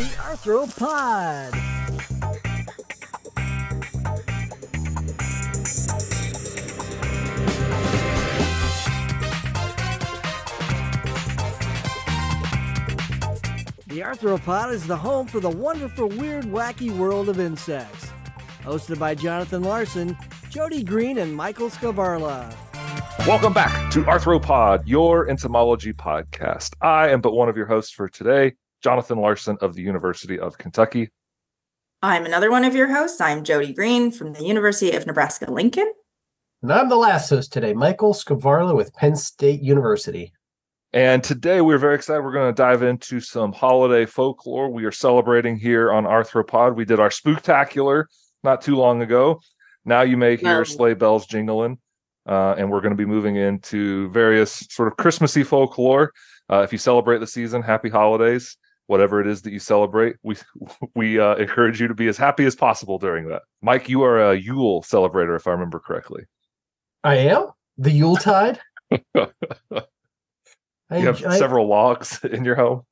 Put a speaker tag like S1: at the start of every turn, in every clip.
S1: the Arthropod. The Arthropod is the home for the wonderful, weird, wacky world of insects. Hosted by Jonathan Larson, Jody Green, and Michael Skvarla.
S2: Welcome back to Arthropod, your entomology podcast. I am but one of your hosts for today, Jonathan Larson of the University of Kentucky.
S3: I'm another one of your hosts. I'm Jody Green from the University of Nebraska Lincoln.
S4: And I'm the last host today, Michael Skvarla with Penn State University.
S2: And today we're very excited. We're going to dive into some holiday folklore. We are celebrating here on Arthropod. We did our spooktacular not too long ago. Now you may hear
S3: No.
S2: sleigh bells jingling. Uh, and we're going to be moving into various sort of Christmassy folklore. Uh, if you celebrate the season, happy holidays. Whatever it is that you celebrate, we we uh, encourage you to be as happy as possible during that. Mike, you are a Yule celebrator, if I remember correctly.
S4: I am the Yule tide.
S2: You have
S4: I-
S2: several logs in your home.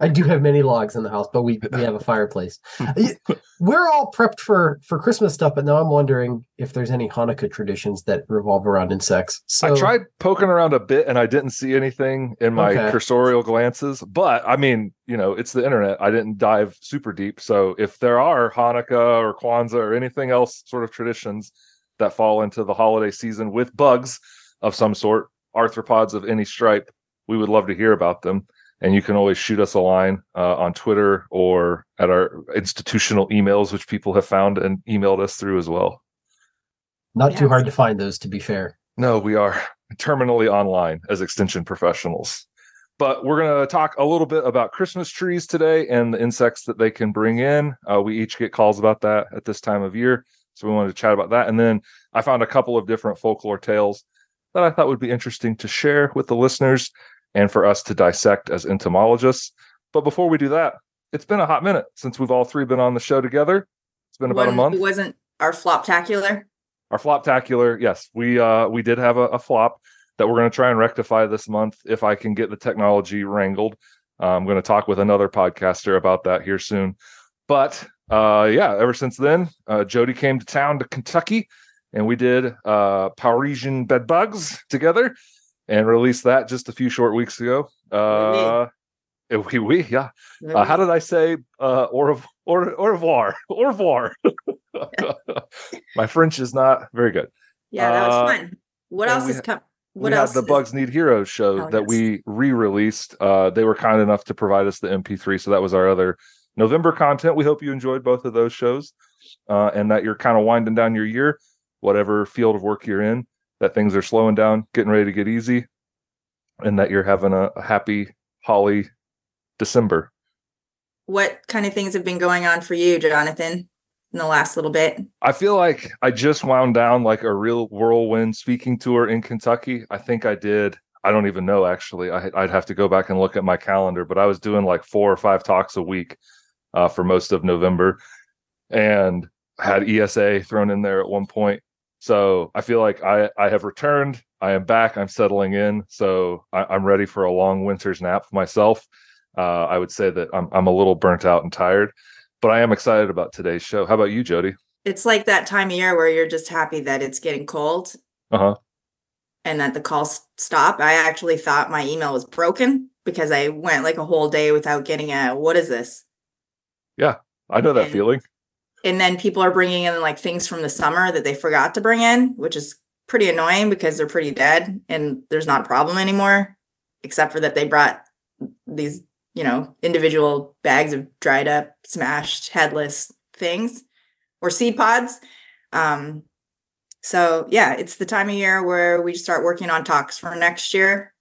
S4: I do have many logs in the house, but we we have a fireplace. We're all prepped for for Christmas stuff, but now I'm wondering if there's any Hanukkah traditions that revolve around insects. So
S2: I tried poking around a bit and I didn't see anything in my
S4: Okay.
S2: cursorial glances. But I mean, you know, it's the internet. I didn't dive super deep. So if there are Hanukkah or Kwanzaa or anything else sort of traditions that fall into the holiday season with bugs of some sort, arthropods of any stripe, we would love to hear about them. And you can always shoot us a line uh, on Twitter or at our institutional emails, which people have found and emailed us through as well.
S4: not too hard to find those, to be fair.
S2: No, we are terminally online as extension professionals. But we're going to talk a little bit about Christmas trees today and the insects that they can bring in. Uh, we each get calls about that at this time of year. So we wanted to chat about that. And then I found a couple of different folklore tales that I thought would be interesting to share with the listeners and for us to dissect as entomologists. But before we do that, it's been a hot minute since we've all three been on the show together. It's been about a month
S3: It wasn't our floptacular.
S2: our floptacular yes we uh we did have a, a flop that we're going to try and rectify this month if i can get the technology wrangled Uh, i'm going to talk with another podcaster about that here soon but uh yeah ever since then uh jody came to town to kentucky and we did uh parisian bed bugs together and released that just a few short weeks ago uh we, we yeah uh, how did I say uh, au, rev- au, revoir? Au revoir. My French is not very good.
S3: yeah, that was
S2: uh,
S3: fun. What else is coming?
S2: we
S3: What
S2: had
S3: else?
S2: the Bugs Need Heroes show
S3: Oh,
S2: that
S3: yes.
S2: we re-released. Uh, they were kind enough to provide us the MP3, so that was our other November content. We hope you enjoyed both of those shows, uh, and that you're kind of winding down your year, whatever field of work you're in. That things are slowing down, getting ready to get easy, and that you're having a, a happy holly December.
S3: What kind of things have been going on for you, Jonathan, in the last little bit?
S2: I feel like I just wound down like a real whirlwind speaking tour in Kentucky. I think I did. I don't even know actually. I, I'd have to go back and look at my calendar, but I was doing like four or five talks a week uh, for most of November, and had ESA thrown in there at one point. So I feel like I I have returned. I am back. I'm settling in. So I, I'm ready for a long winter's nap myself. Uh, I would say that I'm I'm a little burnt out and tired, but I am excited about today's show. How about you, Jody?
S3: It's like that time of year where you're just happy that it's getting cold
S2: Uh huh.
S3: and that the calls stop. I actually thought my email was broken because I went like a whole day without getting a what is this?
S2: Yeah, I know that
S3: And-
S2: feeling.
S3: And then people are bringing in like things from the summer that they forgot to bring in, which is pretty annoying because they're pretty dead and there's not a problem anymore, except for that they brought these, you know, individual bags of dried up, smashed, headless things or seed pods. Um, so yeah, it's the time of year where we start working on talks for next year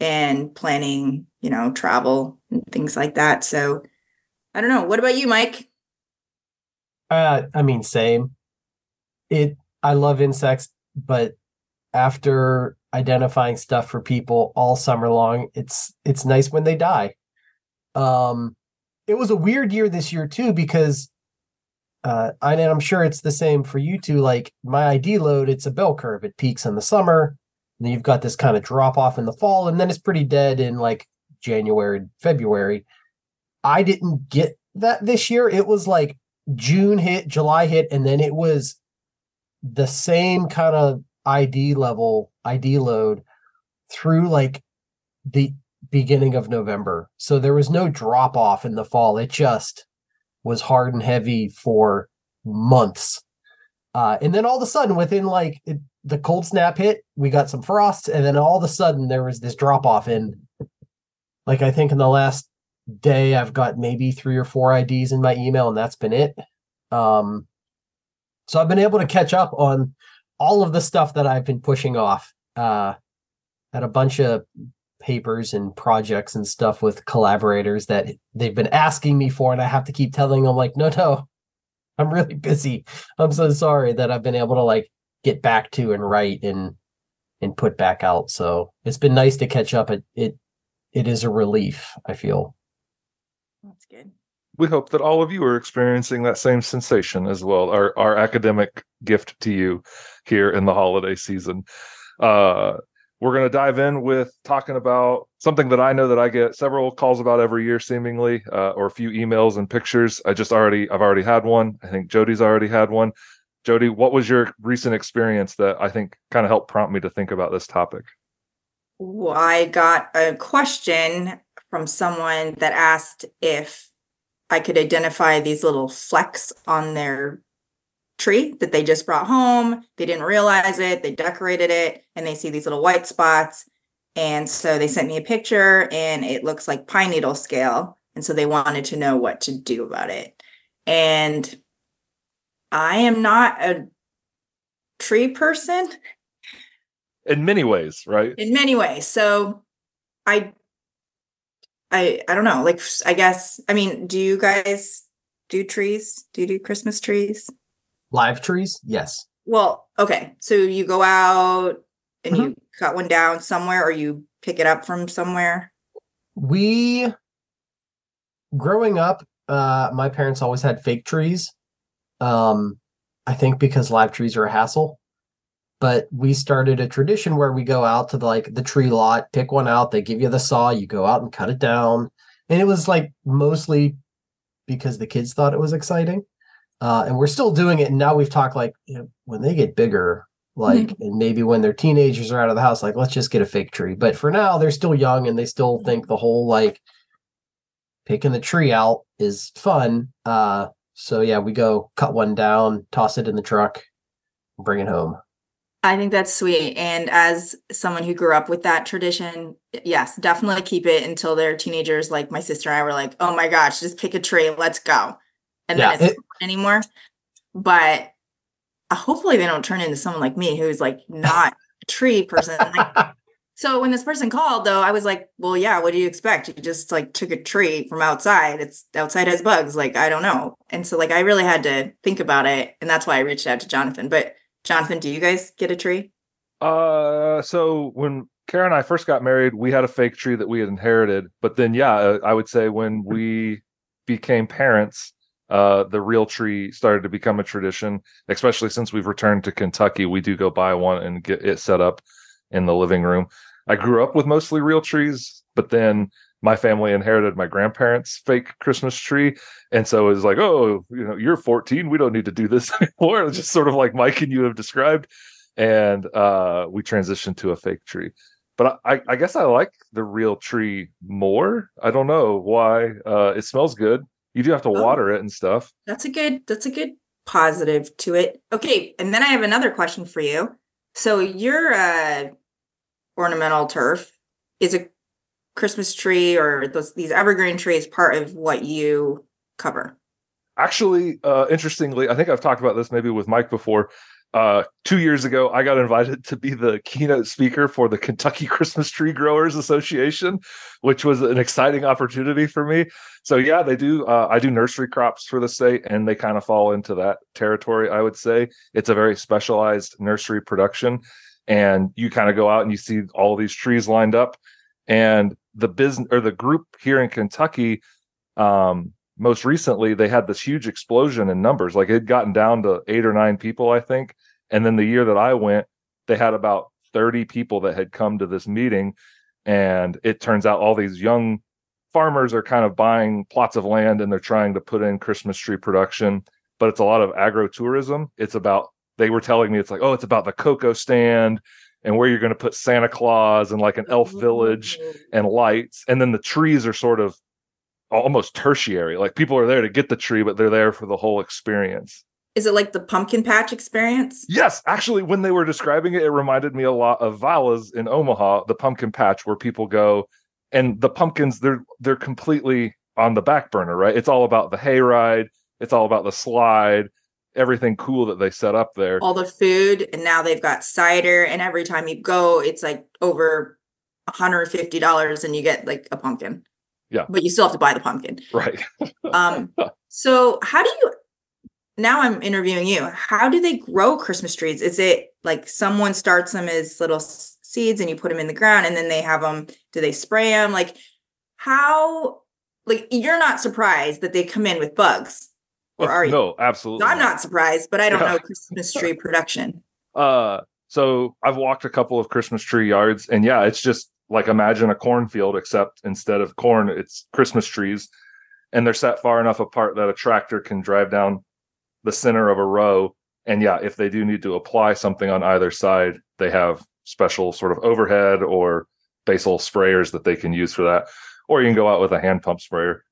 S3: and planning, you know, travel and things like that. So I don't know. What about you, Mike?
S4: Uh, I mean, same. It. I love insects, but after identifying stuff for people all summer long, it's it's nice when they die. Um, it was a weird year this year too because, uh, and I'm sure it's the same for you too. Like my ID load, it's a bell curve. It peaks in the summer, and then you've got this kind of drop off in the fall, and then it's pretty dead in like January, February. I didn't get that this year. It was like June hit, July hit, and then it was the same kind of ID level, ID load through like the beginning of November. So there was no drop off in the fall. It just was hard and heavy for months. Uh, and then all of a sudden, within like it, the cold snap hit, we got some frost, and then all of a sudden there was this drop off in like I think in the last day I've got maybe three or four IDs in my email, and that's been it. Um, so I've been able to catch up on all of the stuff that I've been pushing off. Uh, had a bunch of papers and projects and stuff with collaborators that they've been asking me for, and I have to keep telling them like, no, no, I'm really busy. I'm so sorry that I've been able to like get back to and write and and put back out. So it's been nice to catch up. It it it is a relief. I feel.
S3: That's good.
S2: We hope that all of you are experiencing that same sensation as well. Our our academic gift to you here in the holiday season. Uh, we're going to dive in with talking about something that I know that I get several calls about every year, seemingly, uh, or a few emails and pictures. I just already, I've already had one. I think Jody's already had one. Jody, what was your recent experience that I think kind of helped prompt me to think about this topic?
S3: Well, I got a question from someone that asked if I could identify these little flecks on their tree that they just brought home. They didn't realize it. They decorated it and they see these little white spots. And so they sent me a picture and it looks like pine needle scale. And so they wanted to know what to do about it. And I am not a tree person
S2: In many ways, right?
S3: in many ways. So I I I don't know. Like I guess I mean, do you guys do trees? Do you do Christmas trees?
S4: Live trees, yes.
S3: Well, okay. So you go out and
S4: Mm-hmm.
S3: you cut one down somewhere or you pick it up from somewhere.
S4: We growing up, uh, my parents always had fake trees. Um, I think because live trees are a hassle. But we started a tradition where we go out to the, like the tree lot, pick one out, they give you the saw, you go out and cut it down. And it was like mostly because the kids thought it was exciting. Uh, and we're still doing it. And now we've talked like you know, when they get bigger, like and maybe when they're teenagers are out of the house, like let's just get a fake tree. But for now, they're still young and they still think the whole like picking the tree out is fun. Uh, so yeah, we go cut one down, toss it in the truck, bring it home.
S3: I think that's sweet. And as someone who grew up with that tradition, yes, definitely keep it until they're teenagers. Like my sister and I were like, oh my gosh, just pick a tree, let's go. And
S4: Yeah,
S3: then it's
S4: it-
S3: not anymore. But uh, hopefully they don't turn into someone like me who's like not a tree person. Like, so when this person called though, I was like, well, yeah, what do you expect? You just like took a tree from outside. It's outside has bugs. Like, I don't know. And so like I really had to think about it. And that's why I reached out to Jonathan. But Jonathan, do you guys get a tree?
S2: Uh, so when Kara and I first got married, we had a fake tree that we had inherited. But then, yeah, uh, I would say when we became parents, uh, the real tree started to become a tradition. Especially since we've returned to Kentucky, we do go buy one and get it set up in the living room. I grew up with mostly real trees, but then my family inherited my grandparents' fake Christmas tree, and so it was like, oh, you know, you're 14, we don't need to do this anymore. It was just sort of like Mike and you have described and uh we transitioned to a fake tree but I, I guess i like the real tree more i don't know why uh it smells good you do have to
S3: Oh.
S2: water it and stuff
S3: That's a good that's a good positive to it. Okay, and then I have another question for you. So your uh ornamental turf is a Christmas tree or those these evergreen trees part of what you cover.
S2: actually uh interestingly i think i've talked about this maybe with mike before. Uh two years ago i got invited to be the keynote speaker for the kentucky christmas tree growers association which was an exciting opportunity for me. So yeah they do uh, i do nursery crops for the state and they kind of fall into that territory i would say. It's a very specialized nursery production and you kind of go out and you see all these trees lined up and the business or the group here in kentucky um most recently they had this huge explosion in numbers. Like it had gotten down to eight or nine people i think. And then the year that i went they had about 30 people that had come to this meeting. And it turns out all these young farmers are kind of buying plots of land and they're trying to put in Christmas tree production, but it's a lot of agro-tourism. It's about they were telling me it's like, oh, it's about the cocoa stand and where you're going to put Santa Claus and like an elf village and lights. And then the trees are sort of almost tertiary. Like people are there to get the tree, but they're there for the whole experience.
S3: Is it like the pumpkin patch experience?
S2: Yes, actually, when they were describing it, it reminded me a lot of Vala's in Omaha, the pumpkin patch, where people go and the pumpkins they're they're completely on the back burner, right? It's all about the hayride, it's all about the slide, everything cool that they set up there.
S3: All the food, and now they've got cider, and every time you go, it's like over $150 and you get like a pumpkin.
S2: Yeah.
S3: But you still have to buy the pumpkin.
S2: Right.
S3: Um, so how do you now I'm interviewing you. How do they grow Christmas trees? Is it like someone starts them as little seeds and you put them in the ground and then they have them do they spray them like how like you're not surprised that they come in with bugs or are you?
S2: no, absolutely.
S3: I'm not surprised, but I don't
S2: Yeah.
S3: know Christmas tree production.
S2: Uh, so I've walked a couple of Christmas tree yards, and yeah, it's just like imagine a cornfield, except instead of corn, it's Christmas trees, and they're set far enough apart that a tractor can drive down the center of a row. And yeah, if they do need to apply something on either side, they have special sort of overhead or basal sprayers that they can use for that, or you can go out with a hand pump sprayer.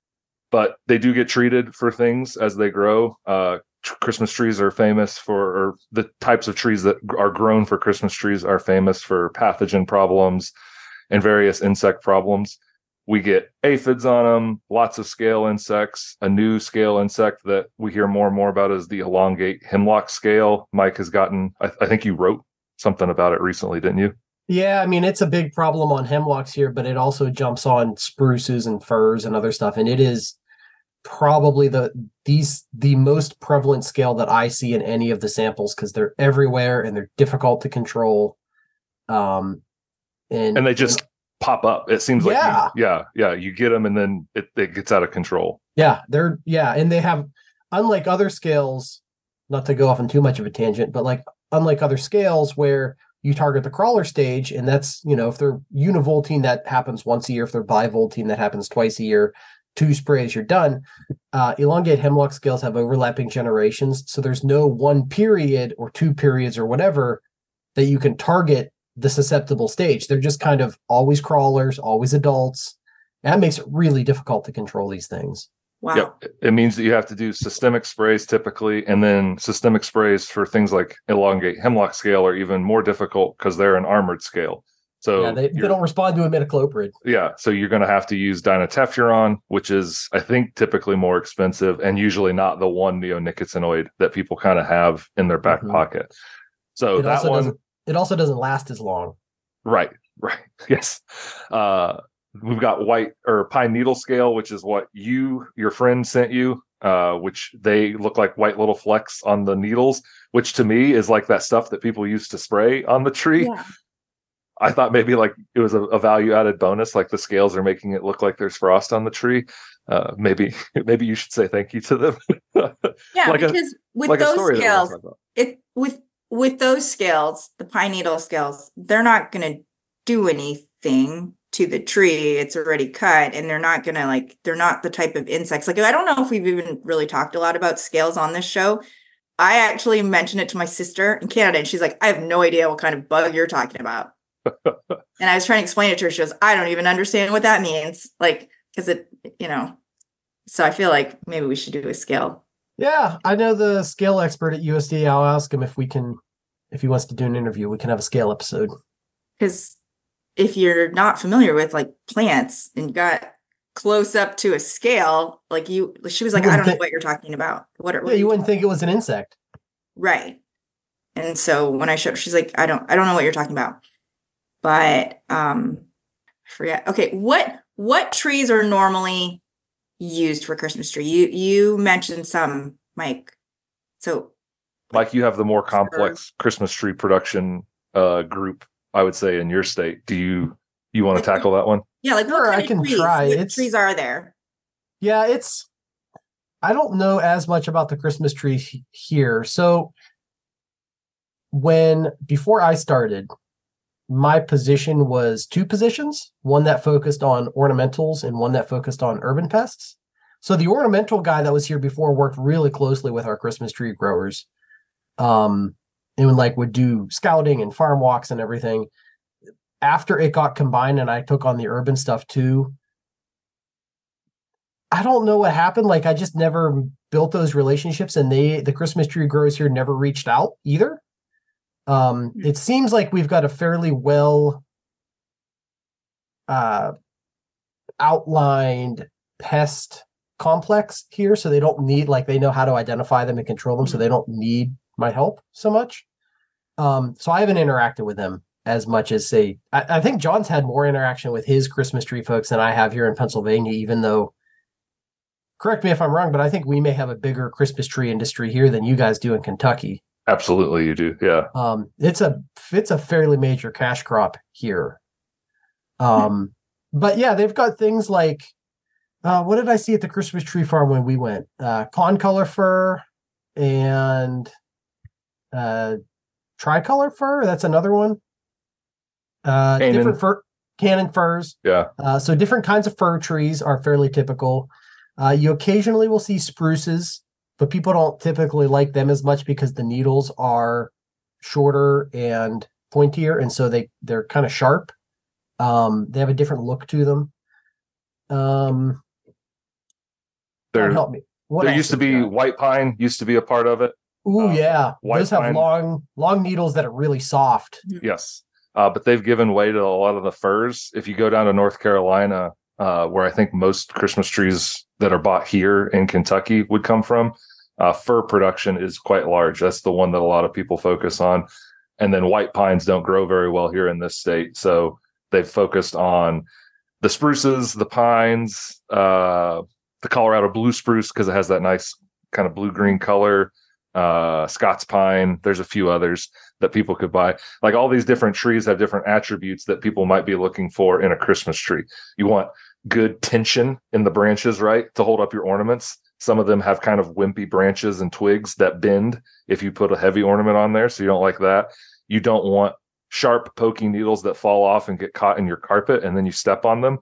S2: But they do get treated for things as they grow. Uh, Christmas trees are famous for, or the types of trees that are grown for Christmas trees are famous for pathogen problems and various insect problems. We get aphids on them, lots of scale insects. A new scale insect that we hear more and more about is the elongate hemlock scale. Mike has gotten, I, I think you wrote something about it recently, didn't you?
S4: Yeah, I mean it's a big problem on hemlocks here, but it also jumps on spruces and firs and other stuff, and it is probably the these the most prevalent scale that I see in any of the samples because they're everywhere and they're difficult to control. Um, and
S2: And they just pop up. It seems like, you-
S4: Yeah.
S2: yeah, yeah, you get them and then it, it gets out of control.
S4: Yeah, they're yeah, and they have unlike other scales, not to go off on too much of a tangent, but like unlike other scales where you target the crawler stage, and that's you know if they're univoltine that happens once a year, if they're bivoltine that happens twice a year, two sprays you're done. Uh, elongate hemlock scales have overlapping generations, so there's no one period or two periods or whatever that you can target the susceptible stage. They're just kind of always crawlers, always adults. That makes it really difficult to control these things.
S3: Wow.
S2: Yep. It- It means that you have to do systemic sprays typically, and then systemic sprays for things like elongate hemlock scale are even more difficult because they're an armored scale. So
S4: yeah, they, they don't respond to imidacloprid.
S2: yeah, so you're going to have to use dinotefuran, which is I think typically more expensive and usually not the one neonicotinoid that people kind of have in their back
S4: Mhm.
S2: pocket. So
S4: it
S2: that
S4: also
S2: one,
S4: doesn't it also doesn't last as long.
S2: Right, right. Yes. Uh we've got white or pine needle scale, which is what you your friend sent you, uh, which they look like white little flecks on the needles, which to me is like that stuff that people used to spray on the tree.
S3: Yeah.
S2: I thought maybe like it was a, a value added bonus, like the scales are making it look like there's frost on the tree. Uh, maybe maybe you should say thank you to them.
S3: Yeah,
S2: Like a-
S3: because with
S2: like
S3: those
S2: story that we're
S3: scales, it with with those scales, the pine needle scales, they're not going to do anything to the tree. It's already cut, and they're not going to like. They're not the type of insects. Like I don't know if we've even really talked a lot about scales on this show. I actually mentioned it to my sister in Canada, and she's like, "I have no idea what kind of bug you're talking about." And I was trying to explain it to her. She goes, "I don't even understand what that means." Like, because it, you know. So I feel like maybe we should do a scale.
S4: Yeah, I know the scale expert at USDA. I'll ask him if we can, if he wants to do an interview, we can have a scale episode.
S3: because if you're not familiar with like plants and got close up to a scale, like you, she was like, I don't know what you're talking about. What are
S4: Yeah, you wouldn't think it was an insect.
S3: right? And so when I showed, she's like, I don't, I don't know what you're talking about. But um, I forget. Okay, what what trees are normally used for Christmas tree? You you mentioned some, Mike. So
S2: Mike, you have the more complex Christmas tree production uh, group, I would say, in your state. Do you you want to tackle that one?
S3: yeah, like
S4: Sure, I can
S3: trees?
S4: try.
S3: What
S4: It's-
S3: trees are there?
S4: Yeah, it's. I don't know as much about the Christmas tree here. So, when before I started, my position was two positions one that focused on ornamentals and one that focused on urban pests. So the ornamental guy that was here before worked really closely with our Christmas tree growers. Um, and like would do scouting and farm walks and everything. After it got combined and I took on the urban stuff too, I don't know what happened. Like I just never built those relationships and they the Christmas tree growers here never reached out either. Um it seems like we've got a fairly well uh outlined pest complex here so they don't need like they know how to identify them and control them so they don't need my help so much. Um so I haven't interacted with them as much as say I, I think John's had more interaction with his Christmas tree folks than I have here in Pennsylvania, even though correct me if I'm wrong, but I think we may have a bigger Christmas tree industry here than you guys do in Kentucky.
S2: Absolutely, you do. Yeah.
S4: Um, it's a it's a fairly major cash crop here. Um, but yeah, they've got things like uh, what did I see at the Christmas tree farm when we went? Uh, concolor fir and uh, tricolor fir. That's another one. Uh,
S2: Canaan.
S4: different fir, Canaan firs.
S2: Yeah.
S4: Uh, so different kinds of fir trees are fairly typical. Uh, you occasionally will see spruces, but people don't typically like them as much because the needles are shorter and pointier, and so they they're kind of sharp. Um, they have a different look to them. Um,
S2: There,
S4: God help me. What
S2: there used to be
S4: got?
S2: white pine used to be a part of it.
S4: Ooh,
S2: uh,
S4: yeah.
S2: white
S4: Those have
S2: pine.
S4: long, long needles that are really soft.
S2: Yes. Uh, but they've given way to a lot of the firs. If you go down to North Carolina, uh, where I think most Christmas trees that are bought here in Kentucky would come from, uh, fir production is quite large. That's the one that a lot of people focus on. And then white pines don't grow very well here in this state. So they've focused on the spruces, the pines, uh, the Colorado blue spruce, because it has that nice kind of blue green color, uh, Scots pine. There's a few others that people could buy. Like all these different trees have different attributes that people might be looking for in a Christmas tree. You want good tension in the branches, right? To hold up your ornaments. Some of them have kind of wimpy branches and twigs that bend if you put a heavy ornament on there. So you don't like that. You don't want sharp poking needles that fall off and get caught in your carpet and then you step on them.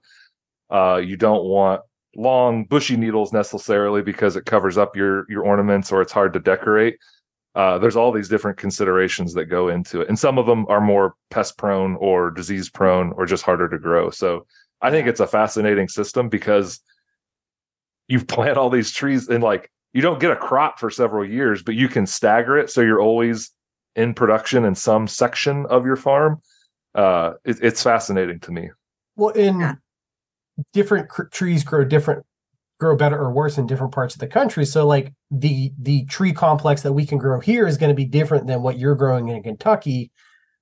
S2: Uh, you don't want long bushy needles necessarily because it covers up your your ornaments or it's hard to decorate uh, there's all these different considerations that go into it and some of them are more pest prone or disease prone or just harder to grow so i think it's a fascinating system because you plant all these trees and like you don't get a crop for several years but you can stagger it so you're always in production in some section of your farm uh it, it's fascinating to me
S4: Well, in
S3: Yeah.
S4: different cr- trees grow different, grow better or worse in different parts of the country. So, like the the tree complex that we can grow here is going to be different than what you're growing in Kentucky,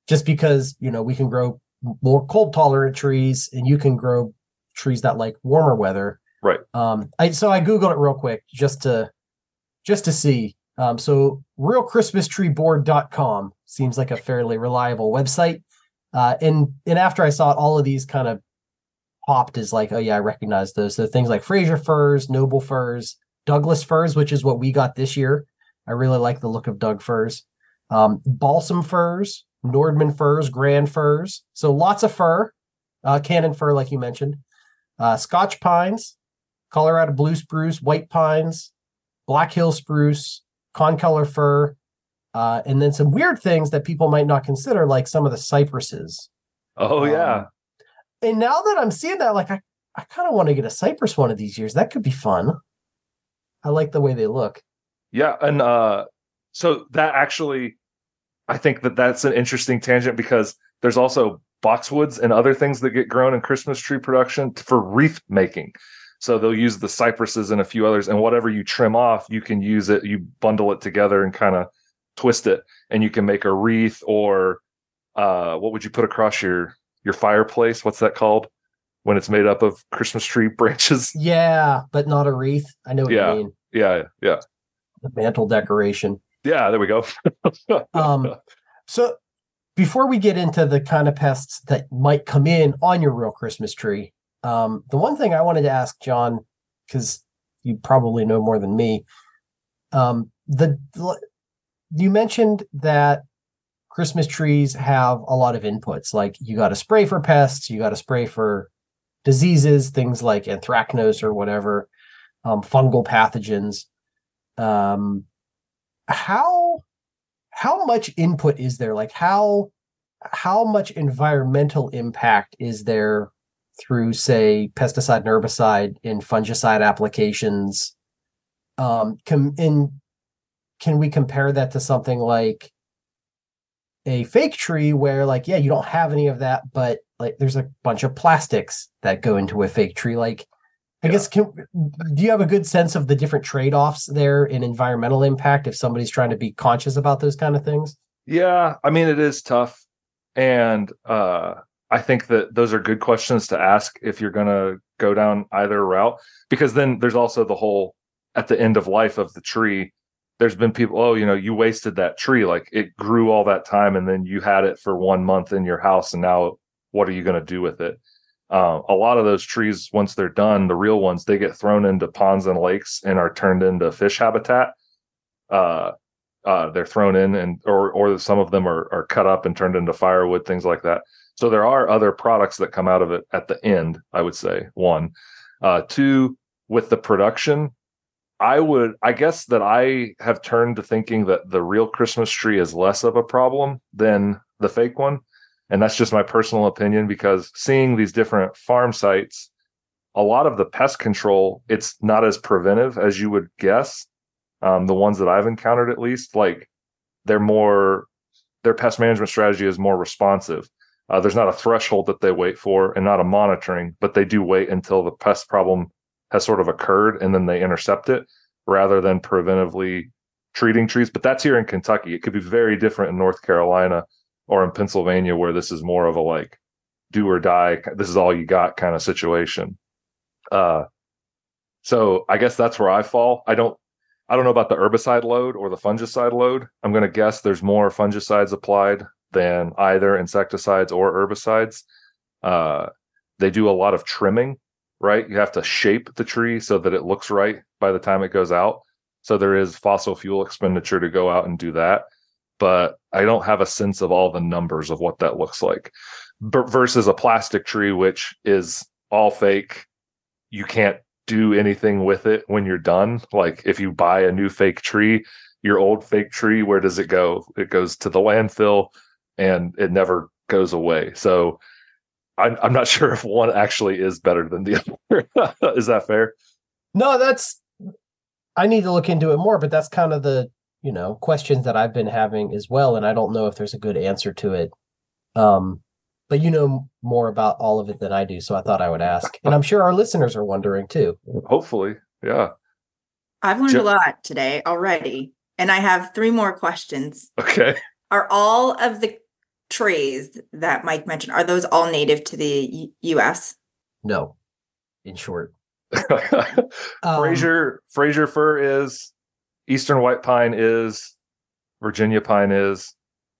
S4: just because you know we can grow more cold tolerant trees and you can grow trees that like warmer weather.
S2: Right.
S4: Um. I so I googled it real quick just to just to see. Um. So realchristmastreeboard.com seems like a fairly reliable website. Uh, and and after I saw it, all of these kind of popped as like, oh yeah, I recognize those. So things like Fraser firs, Noble firs, Douglas firs, which is what we got this year. I really like the look of Doug firs. Um, balsam firs, Nordmann firs, Grand firs. So lots of fir, uh, Canaan fir, like you mentioned. Uh, Scotch pines, Colorado blue spruce, white pines, Black Hill spruce, concolor fir, uh, and then some weird things that people might not consider, like some of the cypresses.
S2: oh yeah
S4: Um, and now that I'm seeing that, like I, I kind of want to get a cypress one of these years. That could be fun. I like the way they look.
S2: Yeah, and uh so that actually I think that that's an interesting tangent because there's also boxwoods and other things that get grown in Christmas tree production for wreath making. So they'll use the cypresses and a few others and whatever you trim off, you can use it, you bundle it together and kind of twist it and you can make a wreath or uh what would you put across your your fireplace? What's that called? When it's made up of Christmas tree branches.
S4: Yeah, but not a wreath. I know what
S2: Yeah.
S4: you mean.
S2: Yeah, yeah.
S4: The mantle decoration.
S2: Yeah, there we go.
S4: Um, so before we get into the kind of pests that might come in on your real Christmas tree, um, the one thing I wanted to ask John, because you probably know more than me, um, the you mentioned that Christmas trees have a lot of inputs. Like you got to spray for pests, you got to spray for diseases, things like anthracnose or whatever, um, fungal pathogens. Um, how how much input is there? Like how how much environmental impact is there through, say, pesticide and herbicide in fungicide applications? Um, com- in can we compare that to something like a fake tree where like yeah you don't have any of that but like there's a bunch of plastics that go into a fake tree like i
S2: Yeah.
S4: guess can, do you have a good sense of the different trade-offs there in environmental impact if somebody's trying to be conscious about those kind of things
S2: Yeah, I mean it is tough, and uh, I think that those are good questions to ask if you're going to go down either route, because then there's also the whole at the end of life of the tree. There's been people, oh, you know, you wasted that tree, like it grew all that time, and then you had it for one month in your house, and now what are you going to do with it? Um, a lot of those trees, once they're done, the real ones, they get thrown into ponds and lakes and are turned into fish habitat. Uh, uh, they're thrown in and or or some of them are are cut up and turned into firewood things like that. So there are other products that come out of it at the end i would say one. Uh two with the production i would i guess that i have turned to thinking that the real christmas tree is less of a problem than the fake one and that's just my personal opinion because seeing these different farm sites a lot of the pest control it's not as preventive as you would guess um, the ones that I've encountered at least, like they're more their pest management strategy is more responsive. Uh, there's not a threshold that they wait for and not a monitoring, but they do wait until the pest problem has sort of occurred and then they intercept it rather than preventively treating trees. But that's here in Kentucky. It could be very different in North Carolina or in Pennsylvania, where this is more of a like do or die, this is all you got kind of situation. Uh, so I guess that's where I fall. I don't I don't know about the herbicide load or the fungicide load. I'm going to guess there's more fungicides applied than either insecticides or herbicides. Uh, they do a lot of trimming, right? You have to shape the tree so that it looks right by the time it goes out. So there is fossil fuel expenditure to go out and do that. But I don't have a sense of all the numbers of what that looks like B- versus a plastic tree, which is all fake. You can't do anything with it when you're done. Like if you buy a new fake tree, your old fake tree, where does it go? It goes to the landfill and it never goes away. So I'm, I'm not sure if one actually is better than the other. is that fair?
S4: no that's i need to look into it more but that's kind of the you know questions that i've been having as well and i don't know if there's a good answer to it um but you know more about all of it than i do so i thought i would ask and i'm sure our listeners are wondering too
S2: Hopefully. Yeah.
S3: I've learned
S2: Jo-
S3: a lot today already. And I have three more questions.
S2: Okay.
S3: Are all of the trees that Mike mentioned, are those all native to the U- US?
S4: no in short Um,
S2: Fraser Fraser fir is Eastern white pine is Virginia pine is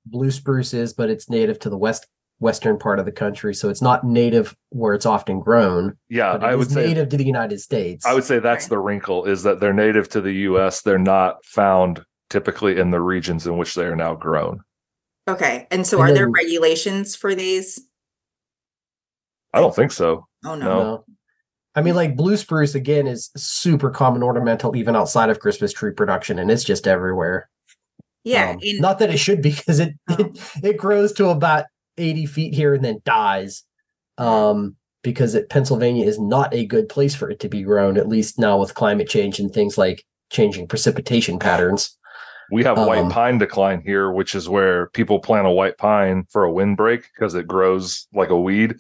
S4: blue spruce is but it's native to the west western part of the country so it's not native where it's often grown
S2: yeah
S4: but it
S2: I
S4: is
S2: would say
S4: native to the united states
S2: I would say that's the wrinkle is that they're native to the US they're not found typically in the regions in which they are now grown
S3: Okay. And so
S4: And
S3: are there regulations for these?
S2: I don't think so
S3: Oh no.
S2: No.
S4: No. I mean, like blue spruce again is super common ornamental even outside of Christmas tree production, and it's just everywhere.
S3: Yeah.
S4: Um,
S3: in-
S4: not that it should be because it,
S3: Oh.
S4: it it grows to about eighty feet here and then dies. Um, because it, Pennsylvania is not a good place for it to be grown, at least now with climate change and things like changing precipitation patterns.
S2: we have white
S4: Um,
S2: pine decline here which is where people plant a white pine for a windbreak because it grows like a weed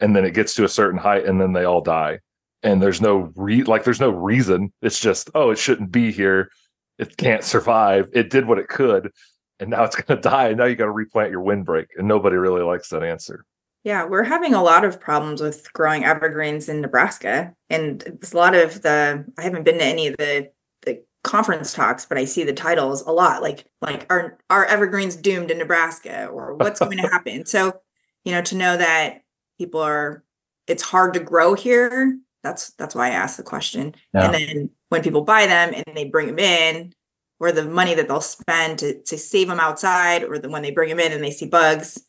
S2: and then it gets to a certain height and then they all die and there's no re like there's no reason it's just oh it shouldn't be here it can't survive it did what it could and now it's going to die and now you got to replant your windbreak and nobody really likes that answer
S3: Yeah, we're having a lot of problems with growing evergreens in Nebraska. And it's a lot of the I haven't been to any of the the conference talks, but I see the titles a lot like like are are evergreens doomed in Nebraska or what's going to happen? So, you know, to know that people are it's hard to grow here, that's that's why I asked the question.
S4: Yeah.
S3: And then when people buy them and they bring them in, or the money that they'll spend to, to save them outside or the, when they bring them in and they see bugs,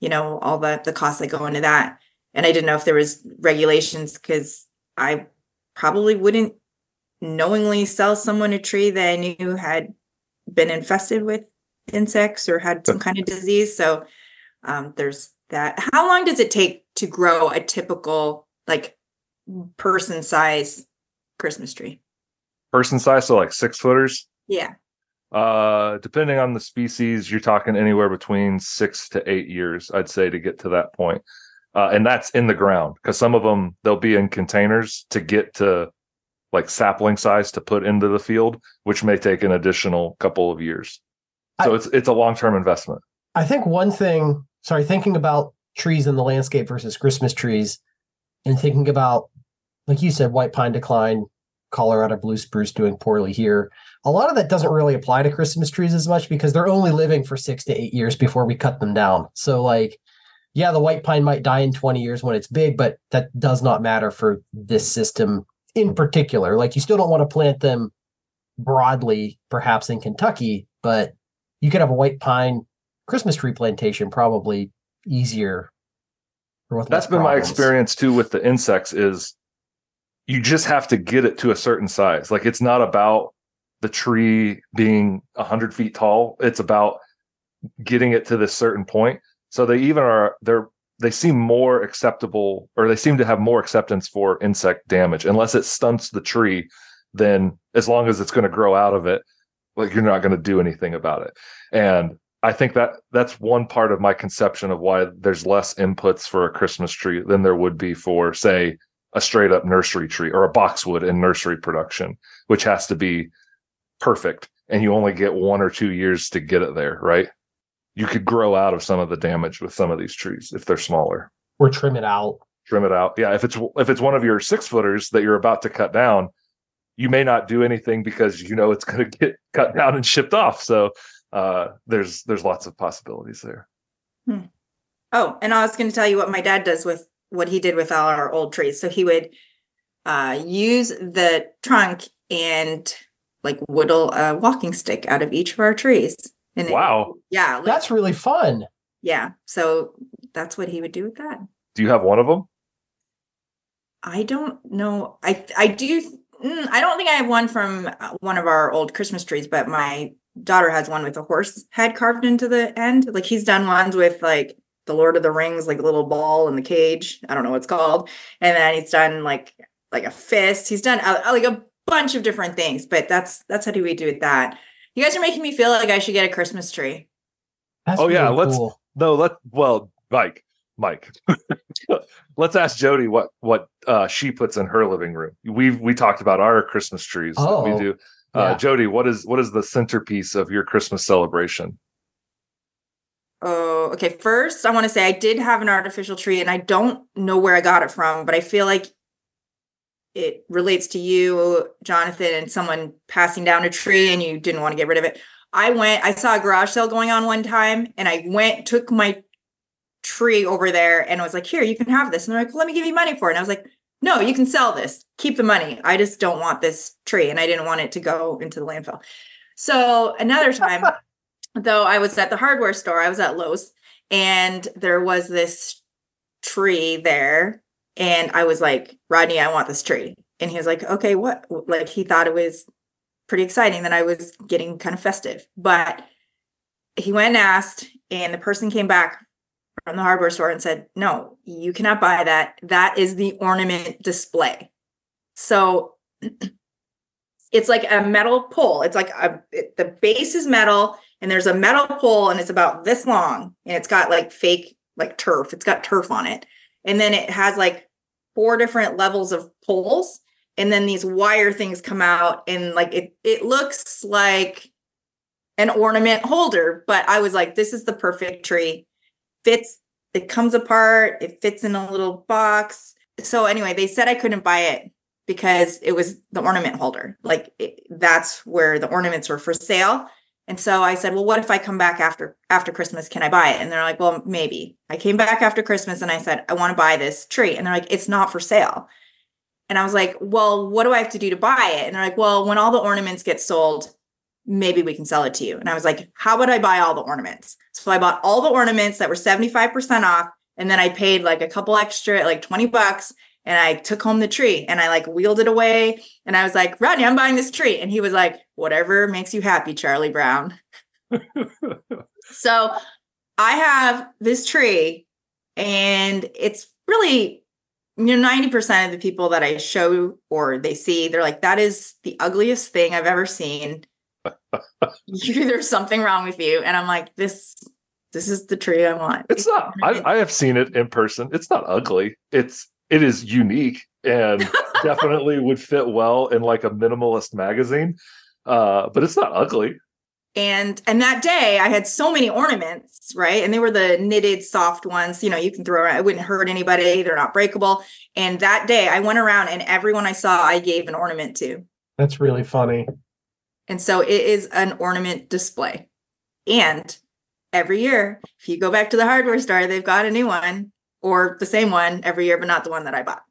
S3: you know, all the, the costs that go into that. And I didn't know if there was regulations because I probably wouldn't knowingly sell someone a tree that I knew had been infested with insects or had some kind of disease. So um, there's that. How long does it take to grow a typical like person size Christmas tree?
S2: Person size, so like six footers.
S3: Yeah.
S2: Uh, depending on the species, you're talking anywhere between six to eight years, I'd say, to get to that point. Uh, and that's in the ground because some of them they'll be in containers to get to like sapling size to put into the field, which may take an additional couple of years. So I, it's it's a long term investment.
S4: I think one thing, sorry, thinking about trees in the landscape versus Christmas trees, and thinking about, like you said, white pine decline, Colorado blue spruce doing poorly here. A lot of that doesn't really apply to Christmas trees as much because they're only living for six to eight years before we cut them down. So, like, yeah, the white pine might die in 20 years when it's big, but that does not matter for this system in particular. Like, you still don't want to plant them broadly, perhaps in Kentucky, but you could have a white pine Christmas tree plantation probably easier.
S2: That's been problems. my experience too with the insects is you just have to get it to a certain size. Like it's not about the tree being 100 feet tall. It's about getting it to this certain point. So they even are they're they seem more acceptable or they seem to have more acceptance for insect damage unless it stunts the tree then as long as it's going to grow out of it like you're not going to do anything about it and i think that that's one part of my conception of why there's less inputs for a christmas tree than there would be for say a straight up nursery tree or a boxwood in nursery production which has to be perfect. And you only get one or two years to get it there right? You could grow out of some of the damage with some of these trees if they're smaller.
S4: Or trim it out.
S2: Trim it out. Yeah if it's if it's one of your six footers that you're about to cut down you may not do anything because you know it's going to get cut down and shipped off. So uh, there's there's lots of possibilities there.
S3: Hmm. oh and i was going to tell you what my dad does with what he did with all our old trees so he would uh, use the trunk and like whittle a walking stick out of each of our trees
S2: and wow.
S3: It, yeah. Like,
S4: that's really fun.
S3: Yeah. So that's what he would do with that.
S2: Do you have one of them?
S3: I don't know. I I do. Mm, I don't think I have one from uh, one of our old Christmas trees, but my daughter has one with a horse head carved into the end. Like he's done ones with like the Lord of the Rings, like a little ball in the cage. I don't know what it's called. And then he's done like like a fist. He's done uh, like a bunch of different things. But that's that's how do we do with that. You guys are making me feel like I should get a Christmas tree.
S2: That's oh yeah, let's cool. no let well Mike Mike. let's ask Jody what what uh, she puts in her living room. We we talked about our Christmas trees oh, we do. Uh, yeah. Jody, what is what is the centerpiece of your Christmas celebration?
S3: Oh, okay. First, I want to say I did have an artificial tree, and I don't know where I got it from, but I feel like it relates to you, Jonathan, and someone passing down a tree and you didn't want to get rid of it. I went, I saw a garage sale going on one time and I went, took my tree over there and I was like, here, you can have this. And they're like, let me give you money for it. And I was like, no, you can sell this. Keep the money. I just don't want this tree. And I didn't want it to go into the landfill. So another time, though, I was at the hardware store, I was at Lowe's, and there was this tree there and I was like, Rodney, I want this tree. And he was like, okay, what? Like he thought it was pretty exciting that I was getting kind of festive. But he went and asked, and the person came back from the hardware store and said, no, you cannot buy that. That is the ornament display. So it's like a metal pole. It's like a, it, the base is metal and there's a metal pole and it's about this long and it's got like fake like turf. It's got turf on it. And then it has like four different levels of poles and then these wire things come out and like it it looks like an ornament holder but i was like this is the perfect tree fits it comes apart it fits in a little box so anyway they said i couldn't buy it because it was the ornament holder like it, that's where the ornaments were for sale and so I said, well, what if I come back after after Christmas? Can I buy it? And they're like, well, maybe. I came back after Christmas and I said, I want to buy this tree. And they're like, it's not for sale. And I was like, well, what do I have to do to buy it? And they're like, well, when all the ornaments get sold, maybe we can sell it to you. And I was like, how about I buy all the ornaments? So I bought all the ornaments that were 75% off. And then I paid like a couple extra, like 20 bucks. And I took home the tree and I like wheeled it away. And I was like, Rodney, I'm buying this tree. And he was like, whatever makes you happy, Charlie Brown. so I have this tree and it's really you know 90% of the people that i show or they see they're like that is the ugliest thing i've ever seen there's something wrong with you and i'm like this this is the tree i want
S2: it's not I, I have seen it in person it's not ugly it's it is unique and definitely would fit well in like a minimalist magazine uh but it's not ugly.
S3: And and that day i had so many ornaments right? And they were the knitted soft ones you know you can throw around it wouldn't hurt anybody they're not breakable. And that day i went around and everyone i saw i gave an ornament to.
S4: That's really funny.
S3: and so it is an ornament display. And every year if you go back to the hardware store they've got a new one or the same one every year but not the one that i bought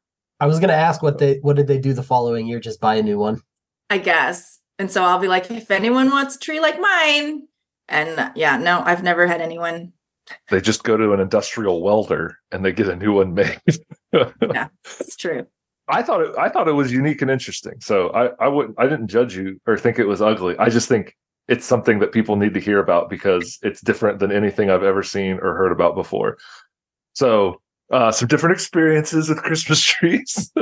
S4: I was gonna ask what oh. they what did they do the following year? Just buy a new one.
S3: i guess and so i'll be like if anyone wants a tree like mine and yeah no i've never had anyone
S2: they just go to an industrial welder and they get a new one made yeah,
S3: it's true
S2: I thought it, I thought it was unique and interesting. So I I wouldn't I didn't judge you or think it was ugly. I just think it's something that people need to hear about because it's different than anything I've ever seen or heard about before. So uh, some different experiences with Christmas trees,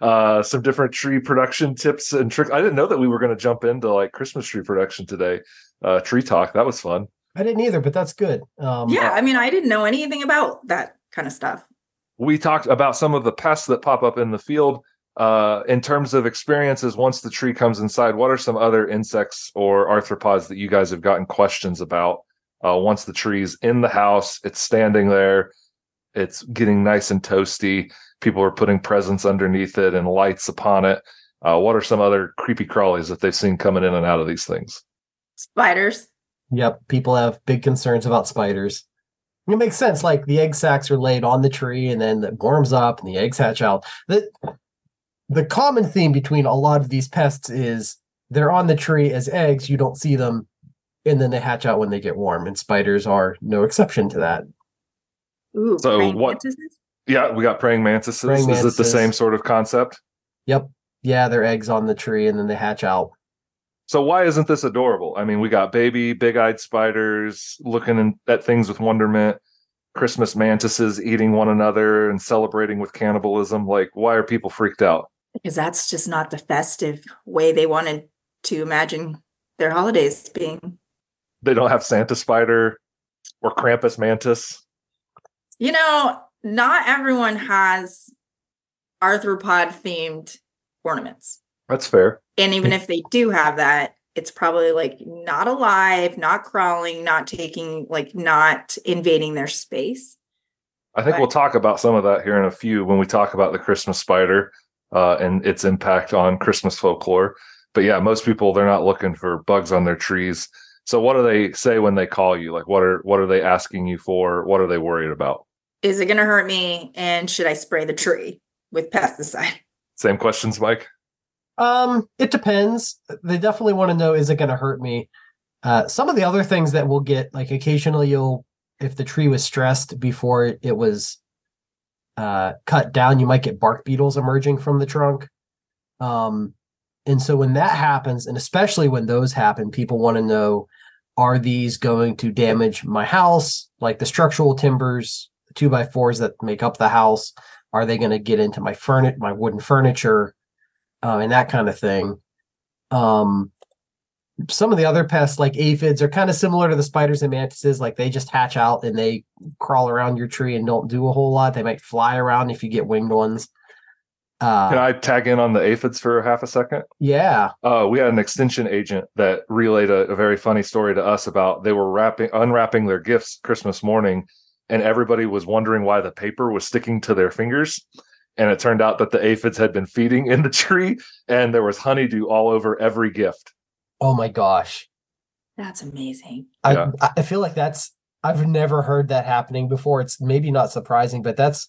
S2: uh, some different tree production tips and tricks. I didn't know that we were going to jump into like Christmas tree production today. Uh, tree talk that was fun.
S4: I didn't either, but that's good. Um,
S3: yeah i mean i didn't know anything about that kind of stuff
S2: we talked about some of the pests that pop up in the field uh, in terms of experiences once the tree comes inside what are some other insects or arthropods that you guys have gotten questions about uh, once the tree's in the house it's standing there it's getting nice and toasty people are putting presents underneath it and lights upon it uh, what are some other creepy crawlies that they've seen coming in and out of these things
S3: spiders
S4: Yep. People have big concerns about spiders. It makes sense. Like the egg sacs are laid on the tree and then it warms up and the eggs hatch out. The the common theme between a lot of these pests is they're on the tree as eggs, you don't see them, and then they hatch out when they get warm. And spiders are no exception to that.
S3: Ooh,
S2: So
S3: praying
S2: what-
S3: mantises?
S2: yeah we got praying mantises
S4: Praying
S2: is it the same sort of concept
S4: Yep. Yeah, they're eggs on the tree and then they hatch out.
S2: So why isn't this adorable? I mean, we got baby big-eyed spiders looking in, at things with wonderment, Christmas mantises eating one another and celebrating with cannibalism. Like, why are people freaked out?
S3: because that's just not the festive way they wanted to imagine their holidays being.
S2: They don't have Santa spider or Krampus mantis.
S3: You know, not everyone has arthropod themed ornaments.
S2: That's fair.
S3: And even if they do have that, it's probably like not alive, not crawling, not taking, like not invading their space.
S2: I think
S3: Right.
S2: we'll talk about some of that here in a few when we talk about the Christmas spider uh, and its impact on Christmas folklore. But yeah, most people they're not looking for bugs on their trees. So what do they say when they call you? Like what are what are they asking you for? What are they worried about?
S3: Is it going to hurt me? And should I spray the tree with pesticide?
S2: Same questions, Mike.
S4: Um, it depends. They definitely want to know is it going to hurt me? Uh, some of the other things that we'll get, like occasionally you'll, if the tree was stressed before it, it was uh, cut down, you might get bark beetles emerging from the trunk. Um, and so when that happens, and especially when those happen, people want to know are these going to damage my house, like the structural timbers, the two by fours that make up the house? Are they going to get into my furniture, my wooden furniture? uh, and that kind of thing. Um, some of the other pests, like aphids, are kind of similar to the spiders and mantises. Like they just hatch out and they crawl around your tree and don't do a whole lot. They might fly around if you get winged ones. Uh,
S2: Can I tag in on the aphids for half a second?
S4: yeah,
S2: Uh, we had an extension agent that relayed a, a very funny story to us about they were wrapping unwrapping their gifts Christmas morning, and everybody was wondering why the paper was sticking to their fingers. And it turned out that the aphids had been feeding in the tree, and there was honeydew all over every gift.
S4: Oh my gosh.
S3: That's amazing.
S2: Yeah.
S4: I I feel like that's I've never heard that happening before. It's maybe not surprising, but that's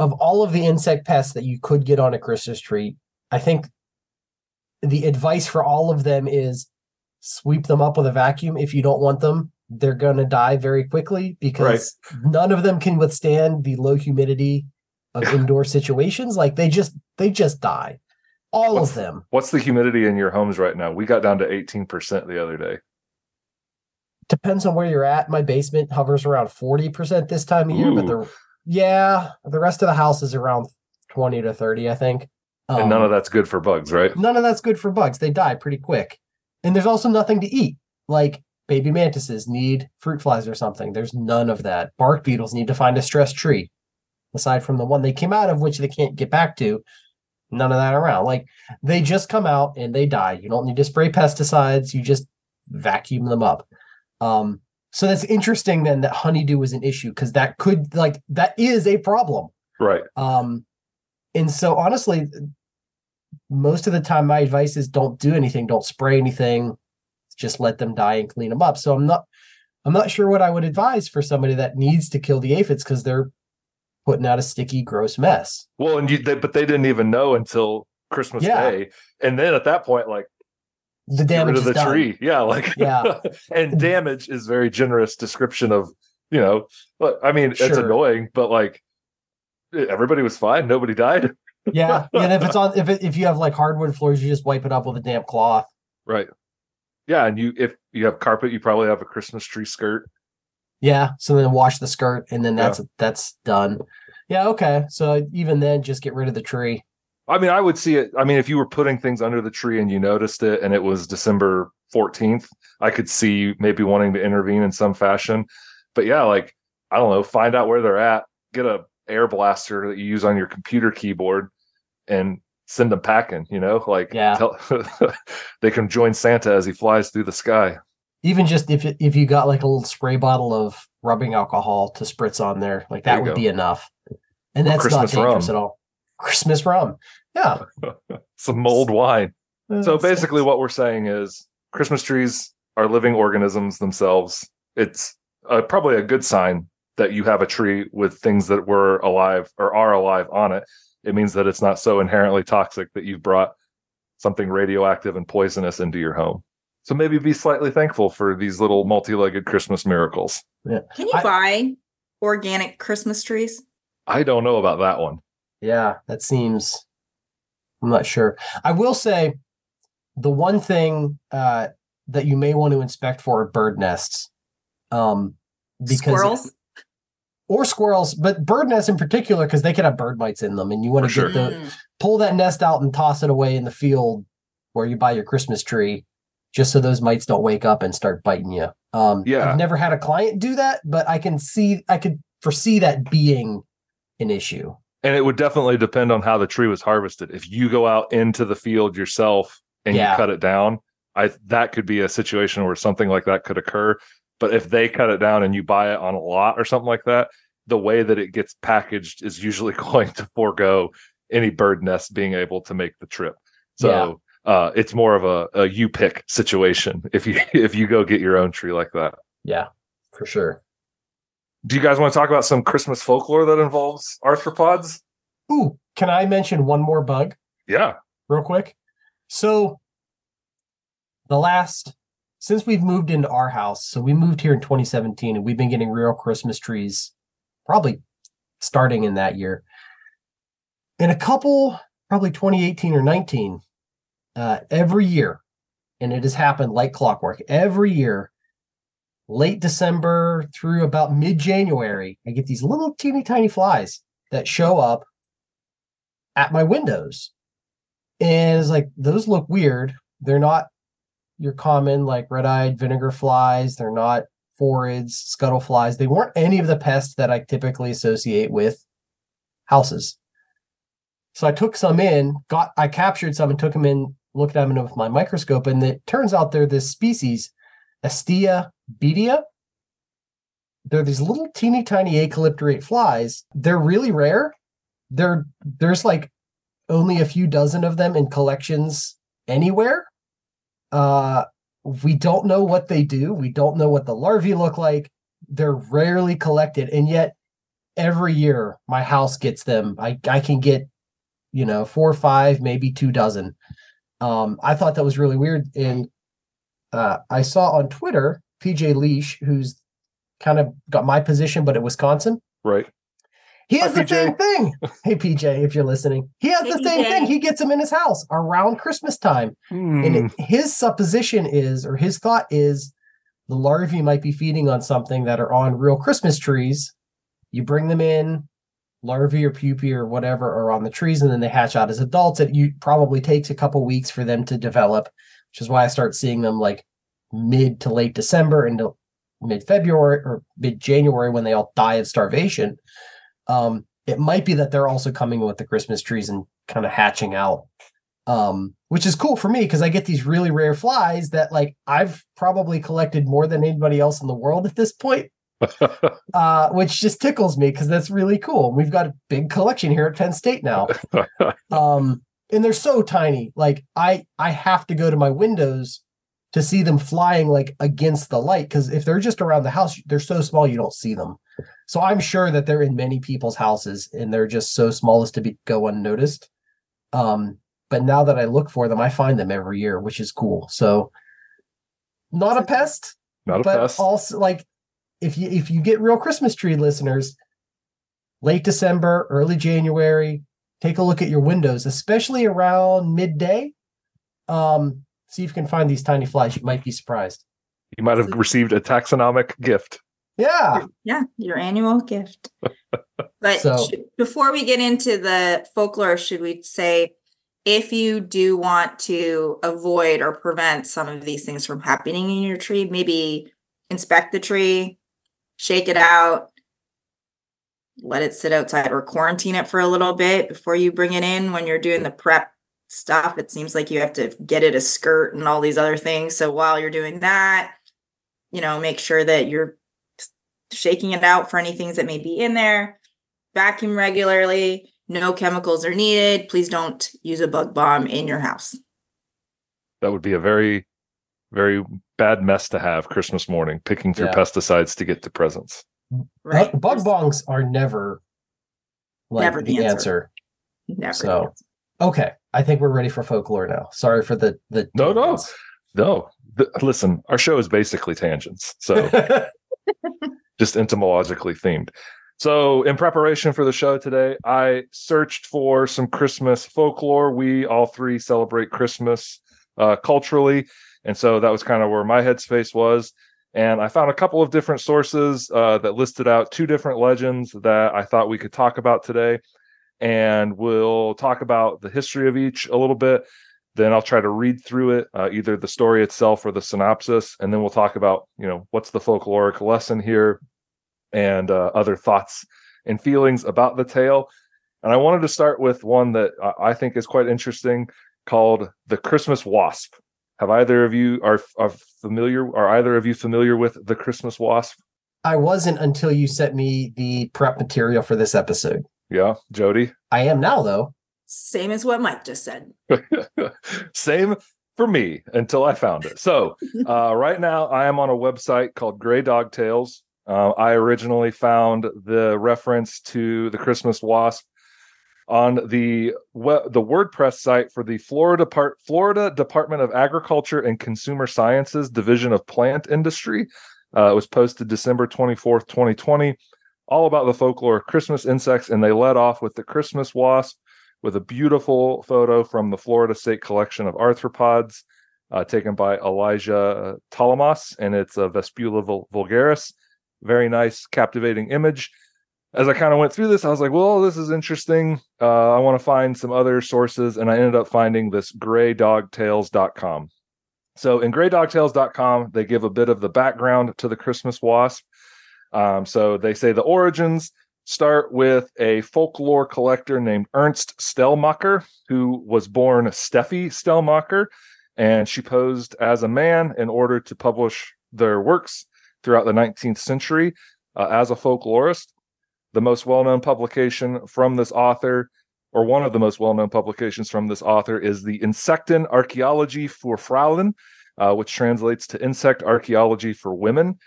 S4: of all of the insect pests that you could get on a Christmas tree, I think the advice for all of them is sweep them up with a vacuum if you don't want them. They're going to die very quickly because none of them can withstand the low humidity of indoor situations. Like they just they just die. All
S2: What's-
S4: of them.
S2: What's the humidity in your homes right now? We got down to 18% the other day.
S4: Depends on where you're at. My basement hovers around 40% this time of year, but the yeah, the rest of the house is around 20 to 30, I think.
S2: and none
S4: Um,
S2: of that's good for bugs, right?
S4: none of that's good for bugs. They die pretty quick. And there's also nothing to eat. Like baby mantises need fruit flies or something. There's none of that. Bark beetles need to find a stressed tree. Aside from the one they came out of, which they can't get back to, none of that around. Like they just come out and they die. You don't need to spray pesticides. You just vacuum them up. Um, so that's interesting then that honeydew was an issue because that could like that is a problem.
S2: Right.
S4: Um, and so honestly, most of the time my advice is don't do anything, don't spray anything, just let them die and clean them up. So I'm not I'm not sure what I would advise for somebody that needs to kill the aphids because they're putting out a sticky, gross mess.
S2: Well, and you, they, but they didn't even know until Christmas
S4: Yeah.
S2: Day. And then at that point, like,
S4: The damage
S2: of the
S4: done.
S2: tree. Yeah. Like,
S4: Yeah.
S2: and damage is very generous description of, you know, but I mean, it's annoying, but like, everybody was fine. Nobody died.
S4: Yeah. And if it's on if it, if you have like hardwood floors, you just wipe it up with a damp cloth.
S2: Right. Yeah. And you, if you have carpet, you probably have a Christmas tree skirt.
S4: Yeah. So then wash the skirt and then
S2: Yeah.
S4: that's that's done. Yeah, okay. So even then just get rid of the tree.
S2: I mean, I would see it. I mean, if you were putting things under the tree and you noticed it and it was December 14th, I could see you maybe wanting to intervene in some fashion. But yeah, like, I don't know, find out where they're at, get a air blaster that you use on your computer keyboard and send them packing, you know, like
S4: Yeah.
S2: tell, they can join Santa as he flies through the sky.
S4: even just if if you got like a little spray bottle of rubbing alcohol to spritz on there, like that
S2: you
S4: would
S2: go.
S4: be enough. And that's
S2: Christmas
S4: not dangerous
S2: rum.
S4: at all. Christmas rum. Yeah.
S2: Some mulled wine. So basically, what we're saying is Christmas trees are living organisms themselves. It's uh, probably a good sign that you have a tree with things that were alive or are alive on it. It means that it's not so inherently toxic that you've brought something radioactive and poisonous into your home. So maybe be slightly thankful for these little multi-legged Christmas miracles.
S3: Can you
S4: I-
S3: buy organic Christmas trees?
S2: I don't know about that one.
S4: Yeah, that seems. I'm not sure. I will say, the one thing uh, that you may want to inspect for are bird nests, um, because
S3: Squirrels?
S4: Or squirrels, but bird nests in particular because they can have bird mites in them, and you want
S2: For
S4: to
S2: sure.
S4: get the
S3: Mm.
S4: pull that nest out and toss it away in the field where you buy your Christmas tree, just so those mites don't wake up and start biting you. Um,
S2: Yeah.
S4: I've never had a client do that, but I can see, I could foresee that being an issue.
S2: And it would definitely depend on how the tree was harvested. If you go out into the field yourself and
S4: Yeah.
S2: you cut it down, I that could be a situation where something like that could occur. But if they cut it down and you buy it on a lot or something like that, the way that it gets packaged is usually going to forego any bird nest being able to make the trip. So uh, it's more of a, a you pick situation if you if you go get your own tree like that.
S4: Yeah, for sure.
S2: Do you guys want to talk about some Christmas folklore that involves arthropods?
S4: Ooh, can I mention one more bug
S2: Yeah.
S4: real quick? So, the last since we've moved into our house, so we moved here in 2017, and we've been getting real Christmas trees, probably starting in that year. In a couple, probably 2018 or 19, uh, every year, and it has happened like clockwork. Every year, late December through about mid January, I get these little teeny tiny flies that show up at my windows. And it's like, those look weird. They're not your common, like red eyed vinegar flies. They're not phorids, scuttle flies. They weren't any of the pests that I typically associate with houses. So I took some in, got, I captured some and took them in, looked at them with my microscope. And it turns out they're this species, Asteia beata. They're these little teeny tiny acalypterate flies. They're really rare. They're there's like only a few dozen of them in collections anywhere. Uh we don't know what they do. We don't know what the larvae look like. They're rarely collected, and yet every year my house gets them. I I can get, you know, four or five, maybe two dozen. Um, I thought that was really weird, and uh, I saw on Twitter PJ Liesch, who's kind of got my position, but at Wisconsin.
S2: Right.
S4: He has
S2: Hi,
S4: the same thing. Hey PJ, if you're listening, he has
S3: Hey,
S4: the same
S3: PJ.
S4: thing. He gets them in his house around Christmas time.
S2: Hmm.
S4: And it, his supposition is, or his thought is, the larvae might be feeding on something that are on real Christmas trees. You bring them in, larvae or pupae or whatever are on the trees, and then they hatch out as adults. It you probably takes a couple weeks for them to develop, which is why I start seeing them like mid to late December into mid February or mid January when they all die of starvation. Um, it might be that they're also coming with the Christmas trees and kind of hatching out. Um which is cool for me because i get these really rare flies that like i've probably collected more than anybody else in the world at this point. Uh which just tickles me because that's really cool. We've got a big collection here at penn state now. Um and they're so tiny. Like i i have to go to my windows to see them flying like against the light because if they're just around the house they're so small you don't see them so i'm sure that they're in many people's houses and they're just so small as to be go unnoticed. Um but now that i look for them i find them every year which is cool. So not a pest
S2: Not a
S4: but
S2: pest.
S4: also like if you if you get real christmas tree listeners late december early january take a look at your windows especially around midday. Um see if you can find these tiny flies. You might be surprised.
S2: You might have received a taxonomic gift.
S4: Yeah
S3: Yeah, your annual gift. But
S4: So-
S3: should- before we get into the folklore, should we say if you do want to avoid or prevent some of these things from happening in your tree, maybe inspect the tree, shake it out, let it sit outside or quarantine it for a little bit before you bring it in when you're doing the prep stuff. It seems like you have to get it a skirt and all these other things. So while you're doing that, you know, make sure that you're shaking it out for any things that may be in there. Vacuum regularly. No chemicals are needed. Please don't use a bug bomb in your house.
S2: That would be a very, very bad mess to have Christmas morning, picking through
S4: Yeah.
S2: pesticides to get to presents.
S3: Right?
S4: bug, bug bongs are never like
S3: Never
S4: the
S3: the
S4: answer.
S3: answer. Never.
S4: So-
S3: answer.
S4: okay i think we're ready for folklore now sorry for the the
S2: No, no.
S4: tangents.
S2: No, th- listen, our show is basically tangents. So just entomologically themed. So, in preparation for the show today, I searched for some Christmas folklore. We all three celebrate Christmas uh, culturally. And so that was kind of where my headspace was. And I found a couple of different sources uh, that listed out two different legends that I thought we could talk about today. And we'll talk about the history of each a little bit. Then I'll try to read through it, uh, either the story itself or the synopsis. And then we'll talk about, you know, what's the folkloric lesson here and uh, other thoughts and feelings about the tale. And I wanted to start with one that I- I think is quite interesting called The Christmas Wasp. Have either of you are, are familiar are either of you familiar with the Christmas wasp?
S4: i wasn't until you sent me the prep material for this episode
S2: Yeah, Jody.
S4: i am now though
S3: Same as what Mike just said.
S2: Same for me until I found it. So uh, right now I am on a website called Grey Dog Tales. Uh, I originally found the reference to the Christmas wasp on the we- the WordPress site for the Florida part Florida Department of Agriculture and Consumer Sciences Division of Plant Industry. Uh, it was posted December 24th, 2020, all about the folklore of Christmas insects. And they led off with the Christmas wasp with a beautiful photo from the Florida State Collection of Arthropods, uh, taken by Elijah Talamas, and it's a Vespula vul- vulgaris. Very nice, captivating image. As I kind of went through this, I was like, well, this is interesting. Uh, I want to find some other sources, and I ended up finding this greydogtales.com. So in greydogtales.com, they give a bit of the background to the Christmas wasp. Um, so they say the origins start with a folklore collector named Ernst Stellmacher, who was born Steffi Stellmacher, and she posed as a man in order to publish their works throughout the 19th century uh, as a folklorist. The most well known publication from this author, or one of the most well known publications from this author, is the Insekten Archaeologie für Frauen, uh, which translates to Insect Archaeology for Women,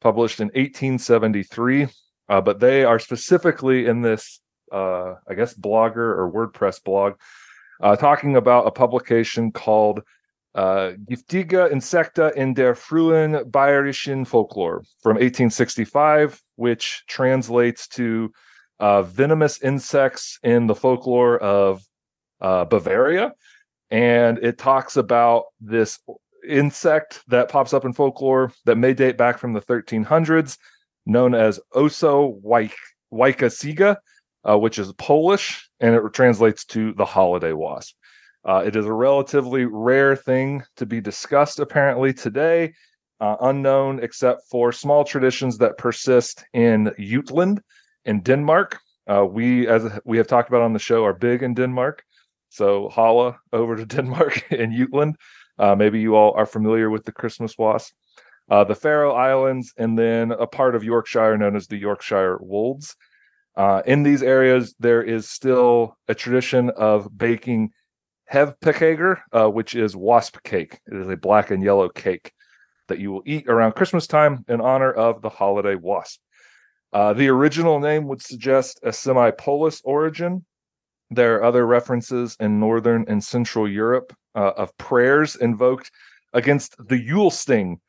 S2: published in 1873 uh, but they are specifically in this, uh, I guess, blogger or WordPress blog, uh, talking about a publication called uh, Giftige Insecta in der frühen bayerischen Folklore from 1865, which translates to uh, venomous insects in the folklore of uh, Bavaria. And it talks about this insect that pops up in folklore that may date back from the 1300s, known as Oso Wajkasiga, uh, which is Polish, and it translates to the holiday wasp. Uh, it is a relatively rare thing to be discussed, apparently, today, uh, unknown except for small traditions that persist in Jutland in Denmark. Uh, we, as we have talked about on the show, are big in Denmark. So, holla over to Denmark in Jutland. Uh, maybe you all are familiar with the Christmas wasp. Uh, the Faroe Islands, and then a part of Yorkshire known as the Yorkshire Wolds. Uh, in these areas, there is still a tradition of baking hvepsekager, uh, which is wasp cake. It is a black and yellow cake that you will eat around Christmas time in honor of the holiday wasp. Uh, the original name would suggest a semi Polish origin. There are other references in Northern and Central Europe uh, of prayers invoked against the Yule sting,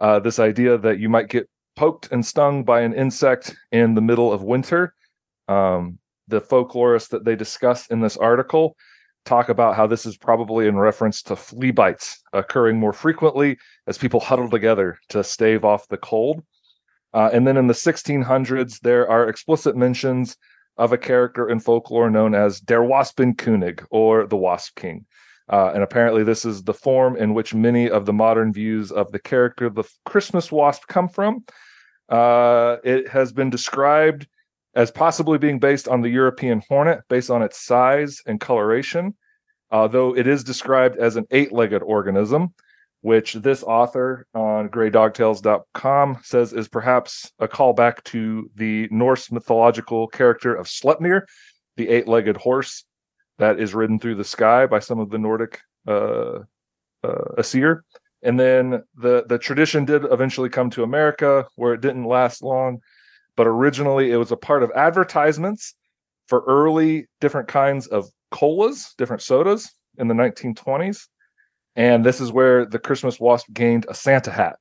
S2: uh, this idea that you might get poked and stung by an insect in the middle of winter. Um, the folklorists that they discuss in this article talk about how this is probably in reference to flea bites occurring more frequently as people huddle together to stave off the cold. Uh, and then in the 1600s, there are explicit mentions of a character in folklore known as Der Waspenkönig or the Wasp King. Uh, and apparently, this is the form in which many of the modern views of the character of the Christmas wasp come from. Uh, it has been described as possibly being based on the European hornet based on its size and coloration, uh, though it is described as an eight legged organism, which this author on greydogtales.com says is perhaps a callback to the Norse mythological character of Sleipnir, the eight legged horse that is ridden through the sky by some of the Nordic uh, uh, Aesir. And then the, the tradition did eventually come to America, where it didn't last long but originally it was a part of advertisements for early different kinds of colas, different sodas in the 1920s. And this is where the Christmas wasp gained a Santa hat.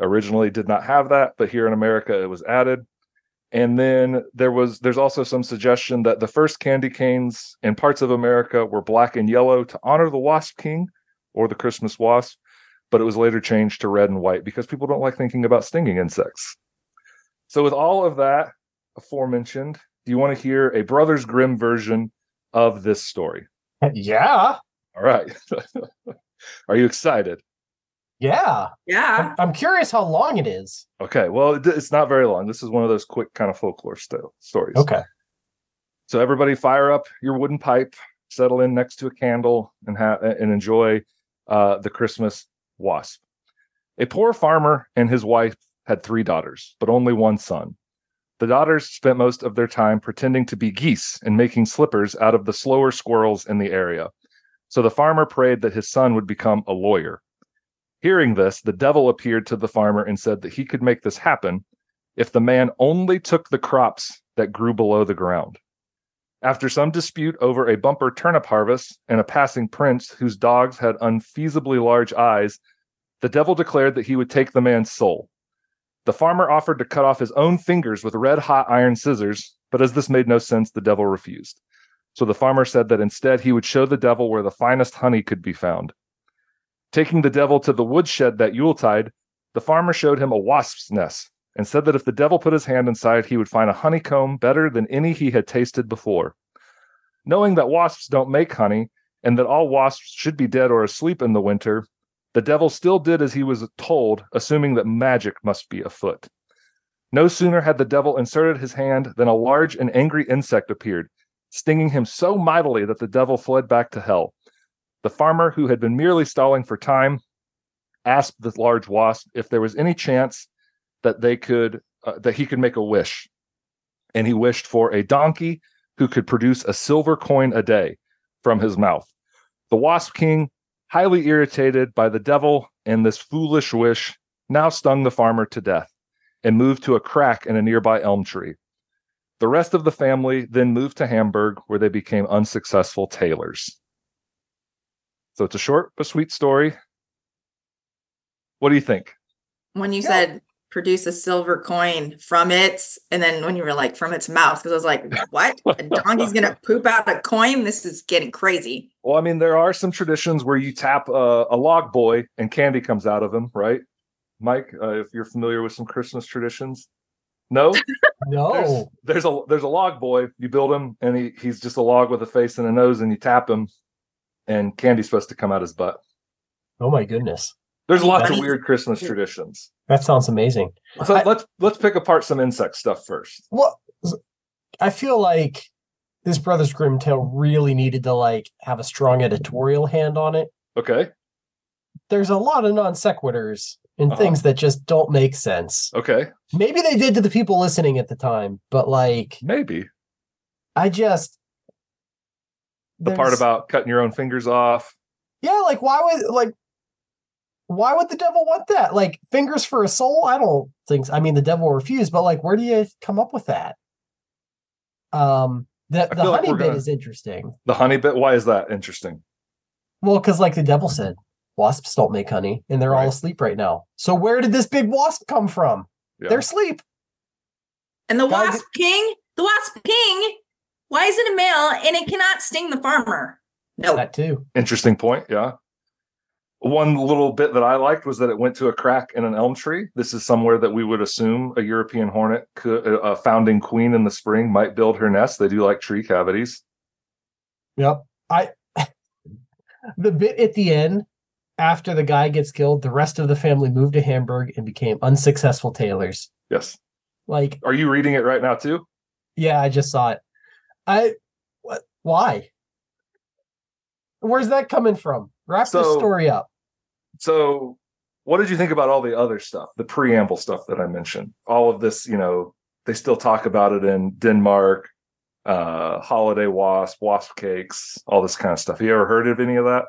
S2: Originally did not have that, but here in America it was added. And then there was there's also some suggestion that the first candy canes in parts of America were black and yellow to honor the wasp king or the Christmas wasp, but it was later changed to red and white because people don't like thinking about stinging insects. So, with all of that aforementioned, do you want to hear a Brothers Grimm version of this story?
S4: Yeah.
S2: All right. Are you excited?
S4: Yeah.
S3: Yeah.
S4: I'm, I'm, curious how long it is.
S2: Okay. Well, it's not very long. This is one of those quick kind of folklore style stories.
S4: Okay.
S2: So everybody fire up your wooden pipe, settle in next to a candle, and have and enjoy uh, the Christmas wasp. A poor farmer and his wife had three daughters, but only one son. The daughters spent most of their time pretending to be geese and making slippers out of the slower squirrels in the area. So the farmer prayed that his son would become a lawyer. Hearing this, the devil appeared to the farmer and said that he could make this happen if the man only took the crops that grew below the ground. After some dispute over a bumper turnip harvest and a passing prince whose dogs had unfeasibly large eyes, the devil declared that he would take the man's soul. The farmer offered to cut off his own fingers with red hot iron scissors, but as this made no sense, the devil refused. So the farmer said that instead he would show the devil where the finest honey could be found. Taking the devil to the woodshed that Yuletide, the farmer showed him a wasp's nest and said that if the devil put his hand inside, he would find a honeycomb better than any he had tasted before. Knowing that wasps don't make honey and that all wasps should be dead or asleep in the winter, the devil still did as he was told, assuming that magic must be afoot. No sooner had the devil inserted his hand than a large and angry insect appeared, stinging him so mightily that the devil fled back to hell. The farmer, who had been merely stalling for time, asked the large wasp if there was any chance that they could uh, that he could make a wish. And he wished for a donkey who could produce a silver coin a day from his mouth. The wasp king highly irritated by the devil and this foolish wish, now stung the farmer to death and moved to a crack in a nearby elm tree. The rest of the family then moved to Hamburg, where they became unsuccessful tailors. So it's a short but sweet story. What do you think?
S3: when you
S4: Yeah.
S3: said produce a silver coin from it, and then when you were like from its mouth, because I was like, what? A donkey's gonna poop out a coin? This is getting crazy.
S2: Well, I mean, there are some traditions where you tap a, a log boy and candy comes out of him, right? Mike, uh, if you're familiar with some Christmas traditions, no, there's,
S4: No.
S2: there's a there's a log boy. You build him, and he, he's just a log with a face and a nose, and you tap him, and candy's supposed to come out his butt.
S4: Oh my goodness.
S2: There's lots of weird Christmas traditions.
S4: That sounds amazing.
S2: So
S4: I-
S2: let's let's pick apart some insect stuff first.
S4: Well, I feel like this Brothers Grimm tale really needed to like have a strong editorial hand on it.
S2: Okay,
S4: There's a lot of non sequiturs and
S2: Uh-huh.
S4: things that just don't make sense.
S2: okay,
S4: Maybe they did to the people listening at the time, but like
S2: maybe
S4: I just
S2: the part about cutting your own fingers off.
S4: yeah, like why would like why would the devil want that? Like fingers for a soul? I don't think. I mean, the devil refused, but like, where do you come up with that? Um, the the
S2: feel like
S4: honey bit
S2: gonna-
S4: is interesting.
S2: The honey bit. Why is that interesting?
S4: Well, because like the devil said, wasps don't make honey, and they're all asleep right now. So where did this big wasp come from?
S2: Yeah.
S4: They're asleep.
S3: And the
S4: Guys-
S3: wasp king, the wasp king, why is it a male and it cannot sting the farmer? No.
S4: That too.
S2: Interesting point. Yeah. One little bit that I liked was that it went to a crack in an elm tree. This is somewhere that we would assume a European hornet, could, uh, a founding queen in the spring, might build her nest. They do like tree cavities.
S4: Yep. I the bit at the end after the guy gets killed, the rest of the family moved to Hamburg and became unsuccessful tailors.
S2: Yes.
S4: Like,
S2: Are you reading it right now too?
S4: yeah, I just saw it. I what why? Where's that coming from? Wrap this
S2: So-
S4: story up.
S2: So, what did you think about all the other stuff, the preamble stuff that I mentioned? All of this, you know, they still talk about it in Denmark, uh, holiday wasp, wasp cakes, all this kind of stuff. Have you ever heard of any of that?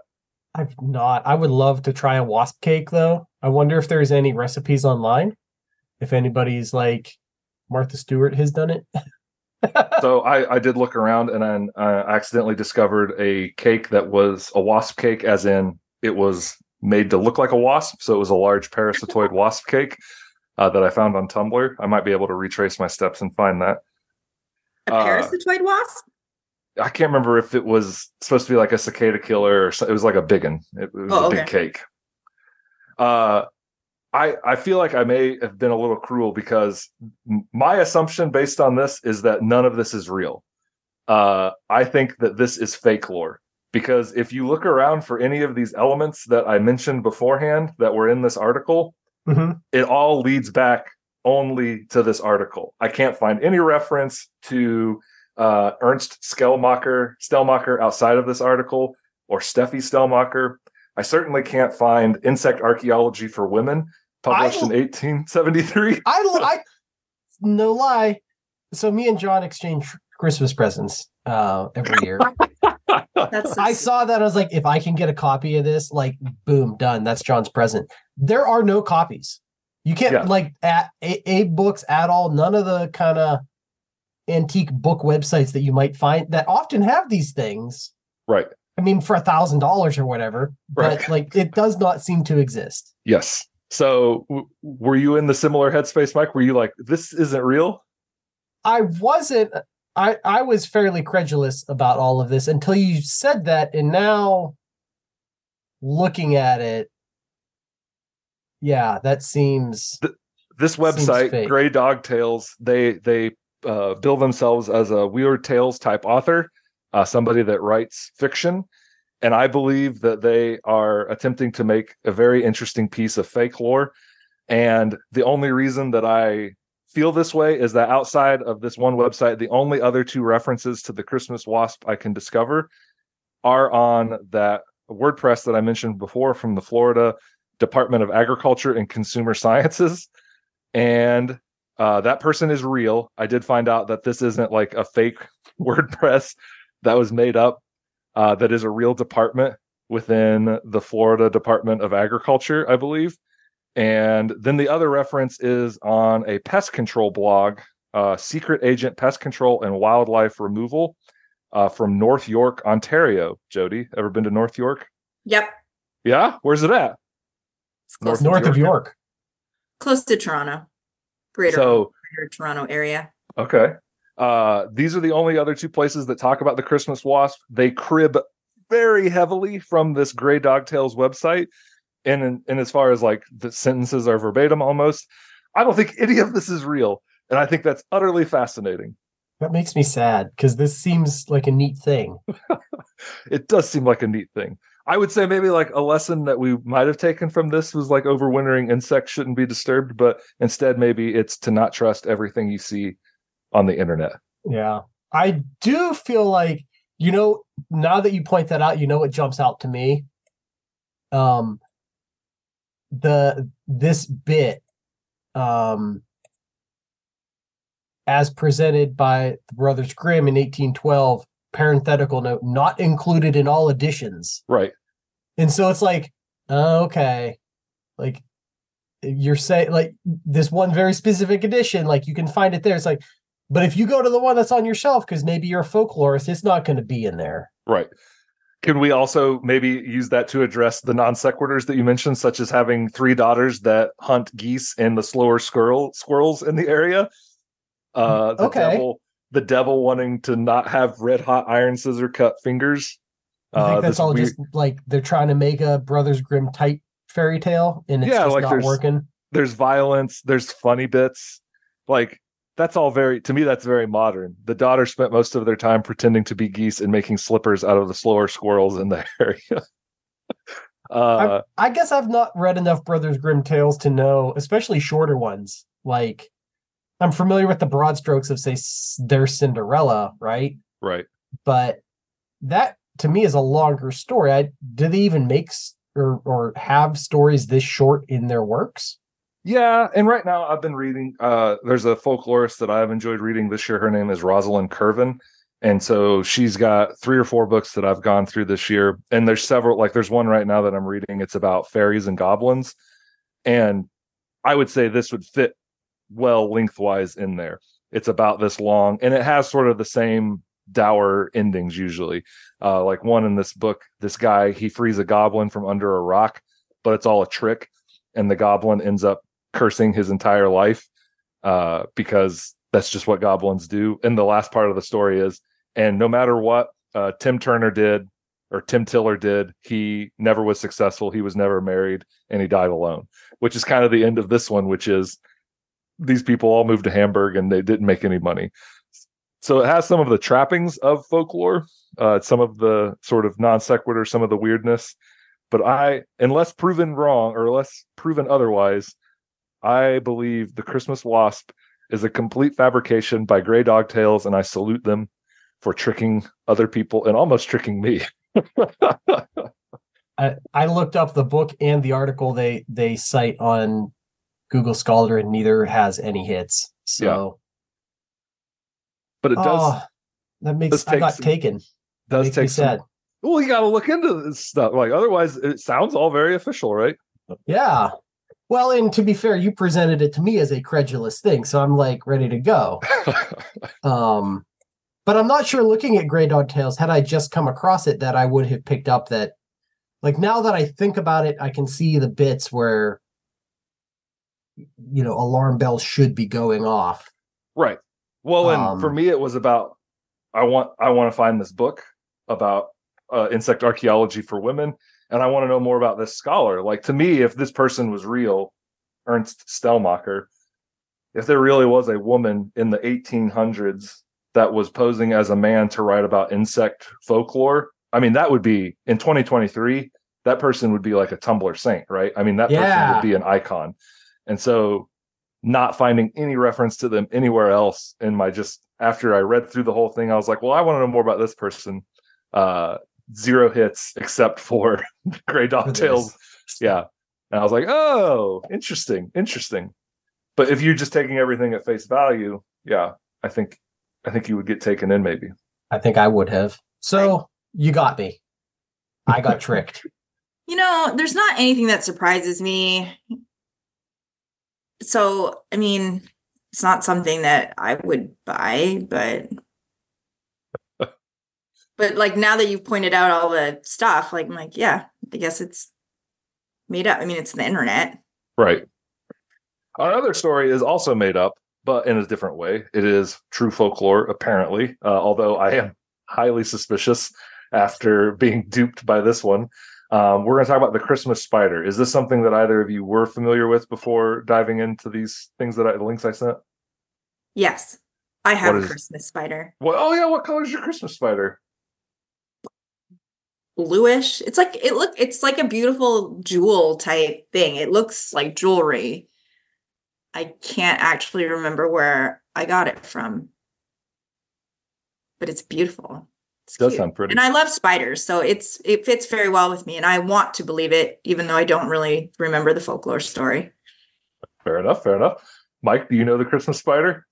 S4: I've not. I would love to try a wasp cake though. I wonder if there's any recipes online. If anybody's like Martha Stewart has done it.
S2: so I, I did look around and then I accidentally discovered a cake that was a wasp cake, as in it was made to look like a wasp. So it was a large parasitoid wasp cake uh, that I found on Tumblr. I might be able to retrace my steps and find that.
S3: A
S2: Uh,
S3: parasitoid wasp?
S2: I can't remember if it was supposed to be like a cicada killer or so, it was like a big one. It, it was
S3: Oh,
S2: a big cake. Uh, I I feel like I may have been a little cruel because my assumption based on this is that none of this is real. Uh, I think that this is fake lore because if you look around for any of these elements that I mentioned beforehand that were in this article,
S4: Mhm.
S2: it all leads back only to this article. I can't find any reference to uh, Ernst Stellmacher, Stellmacher outside of this article or Steffi Stellmacher. I certainly can't find Insect Archaeology for Women, published in 1873.
S4: I, I no lie. So me and John exchange Christmas presents uh, every year.
S3: That's so
S4: I
S3: sweet.
S4: saw that. I was like, if I can get a copy of this, like, boom, done. That's John's present. There are no copies. You can't
S2: Yeah.
S4: like at a, a books at all. None of the kind of antique book websites that you might find that often have these things.
S2: Right.
S4: I mean, for a thousand dollars or whatever, but
S2: Right.
S4: like it does not seem to exist.
S2: Yes. So, w- were you in the similar headspace, Mike? Were you like, this isn't real?
S4: I wasn't. I I was fairly credulous about all of this until you said that, and now looking at it, yeah, that seems
S2: this website grey dog tales they they uh, bill themselves as a weird tales type author uh, somebody that writes fiction and i believe that they are attempting to make a very interesting piece of fake lore and the only reason that i feel this way is that outside of this one website the only other two references to the christmas wasp i can discover are on that wordpress that i mentioned before from the florida department of agriculture and consumer sciences and uh, that person is real. I did find out that this isn't like a fake WordPress that was made up. Uh, that is a real department within the Florida Department of Agriculture, I believe. And then the other reference is on a pest control blog, uh, Secret Agent Pest Control and Wildlife Removal uh, from North York, Ontario. Jody, ever been to North York?
S3: Yep.
S2: Yeah, where's it at?
S3: It's close,
S2: North
S4: North of York.
S3: close to Toronto, greater,
S2: So
S3: greater Toronto area.
S2: Okay. Uh, these are the only other two places that talk about the Christmas wasp. They crib very heavily from this Grey Dog Tales website. And, in, and as far as like the sentences are verbatim almost, I don't think any of this is real. And I think that's utterly fascinating.
S4: That makes me sad because this seems like a neat thing.
S2: It does seem like a neat thing. I would say maybe like a lesson that we might have taken from this was like overwintering insects shouldn't be disturbed, but instead maybe it's to not trust everything you see on the internet.
S4: Yeah. I do feel like, you know, now that you point that out, you know what jumps out to me? Um the this bit um as presented by the Brothers Grimm in 1812, parenthetical note, not included in all editions.
S2: Right.
S4: And so it's like, oh, okay, like you're saying, like this one very specific edition, like you can find it there. It's like, but if you go to the one that's on your shelf, because maybe you're a folklorist, it's not going to be in there.
S2: Right. Can we also maybe use that to address the non sequiturs that you mentioned, such as having three daughters that hunt geese and the slower squirrel squirrels in the area? Uh, the
S4: Okay.
S2: devil, the devil wanting to not have red hot iron scissor cut fingers.
S4: I think
S2: Uh,
S4: that's all
S2: weird-
S4: just like they're trying to make a Brothers Grimm type fairy tale, and it's
S2: Yeah,
S4: just
S2: like
S4: not
S2: there's-
S4: working.
S2: there's violence, there's funny bits. Like that's all very to me that's very modern. The daughter spent most of their time pretending to be geese and making slippers out of the slower squirrels in the area. uh
S4: I guess I've not read enough Brothers Grimm tales to know, especially shorter ones. Like I'm familiar with the broad strokes of say their Cinderella, right?
S2: right.
S4: But that to me is a longer story. I, do they even make or or have stories this short in their works?
S2: Yeah, and right now I've been reading. Uh, there's a folklorist that I've enjoyed reading this year. Her name is Rosalind Kerven, and so she's got three or four books that I've gone through this year. And there's several. Like there's one right now that I'm reading. It's about fairies and goblins, and I would say this would fit well lengthwise in there. It's about this long, and it has sort of the same dour endings usually. Uh, like one in this book, this guy he frees a goblin from under a rock, but it's all a trick, and the goblin ends up cursing his entire life uh, because that's just what goblins do. And the last part of the story is, and no matter what uh, Tim Turner did or Tim Tiller did, he never was successful. He was never married, and he died alone. Which is kind of the end of this one, which is these people all moved to Hamburg and they didn't make any money. So it has some of the trappings of folklore, uh, some of the sort of non sequitur, some of the weirdness. But I, unless proven wrong or unless proven otherwise, I believe the Christmas Wasp is a complete fabrication by Grey Dog Tales, and I salute them for tricking other people and almost tricking me.
S4: I, I looked up the book and the article they they cite on Google Scholar, and neither has any hits. So
S2: but it does
S4: Oh, that makes I got
S2: some-
S4: taken.
S2: does take some.
S4: sad.
S2: Well, you got to look into this stuff. Like otherwise, it sounds all very official, right?
S4: Yeah. Well, and to be fair, you presented it to me as a credulous thing, so I'm like ready to go. Um, but I'm not sure. Looking at Grey Dog Tales, had I just come across it, that I would have picked up that. Like now that I think about it, I can see the bits where, you know, alarm bells should be going off.
S2: Right. Well, and for
S4: Um,
S2: me, it was about I want I want to find this book about uh, insect archaeology for women, and I want to know more about this scholar. Like to me, if this person was real, Ernst Stellmacher, if there really was a woman in the 1800s that was posing as a man to write about insect folklore, I mean, that would be in 2023. That person would be like a Tumblr saint, right? I mean, that person would be an icon. And so not finding any reference to them anywhere else in my just after I read through the whole thing, I was like, well, I want to know more about this person. Uh zero hits except for Grey Dog Tales. Yeah. And I was like, oh, interesting, interesting. But if you're just taking everything at face value, yeah, I think I think you would get taken in maybe.
S4: I think I would have. So you got me. I got tricked.
S3: You know, there's not anything that surprises me. So, I mean, it's not something that I would buy, but but like now that you've pointed out all the stuff, like I'm like, yeah, I guess it's made up. I mean, it's the internet.
S2: Right. Our other story is also made up, but in a different way. It is true folklore, apparently, uh, although I am highly suspicious after being duped by this one. Um, we're going to talk about the Christmas spider. Is this something that either of you were familiar with before diving into these things that I, the links I sent?
S3: Yes, I have
S2: What
S3: a
S2: is-
S3: Christmas spider.
S2: Well, oh yeah, what color is your Christmas spider?
S3: Bluish. It's like it look. It's like a beautiful jewel type thing. It looks like jewelry. I can't actually remember where I got it from, but it's beautiful. It's
S2: Does
S3: cute.
S2: sound pretty.
S3: And I love spiders, so it's it fits very well with me, and I want to believe it, even though I don't really remember the folklore story.
S2: Fair enough. Fair enough. Mike, do you know the Christmas spider?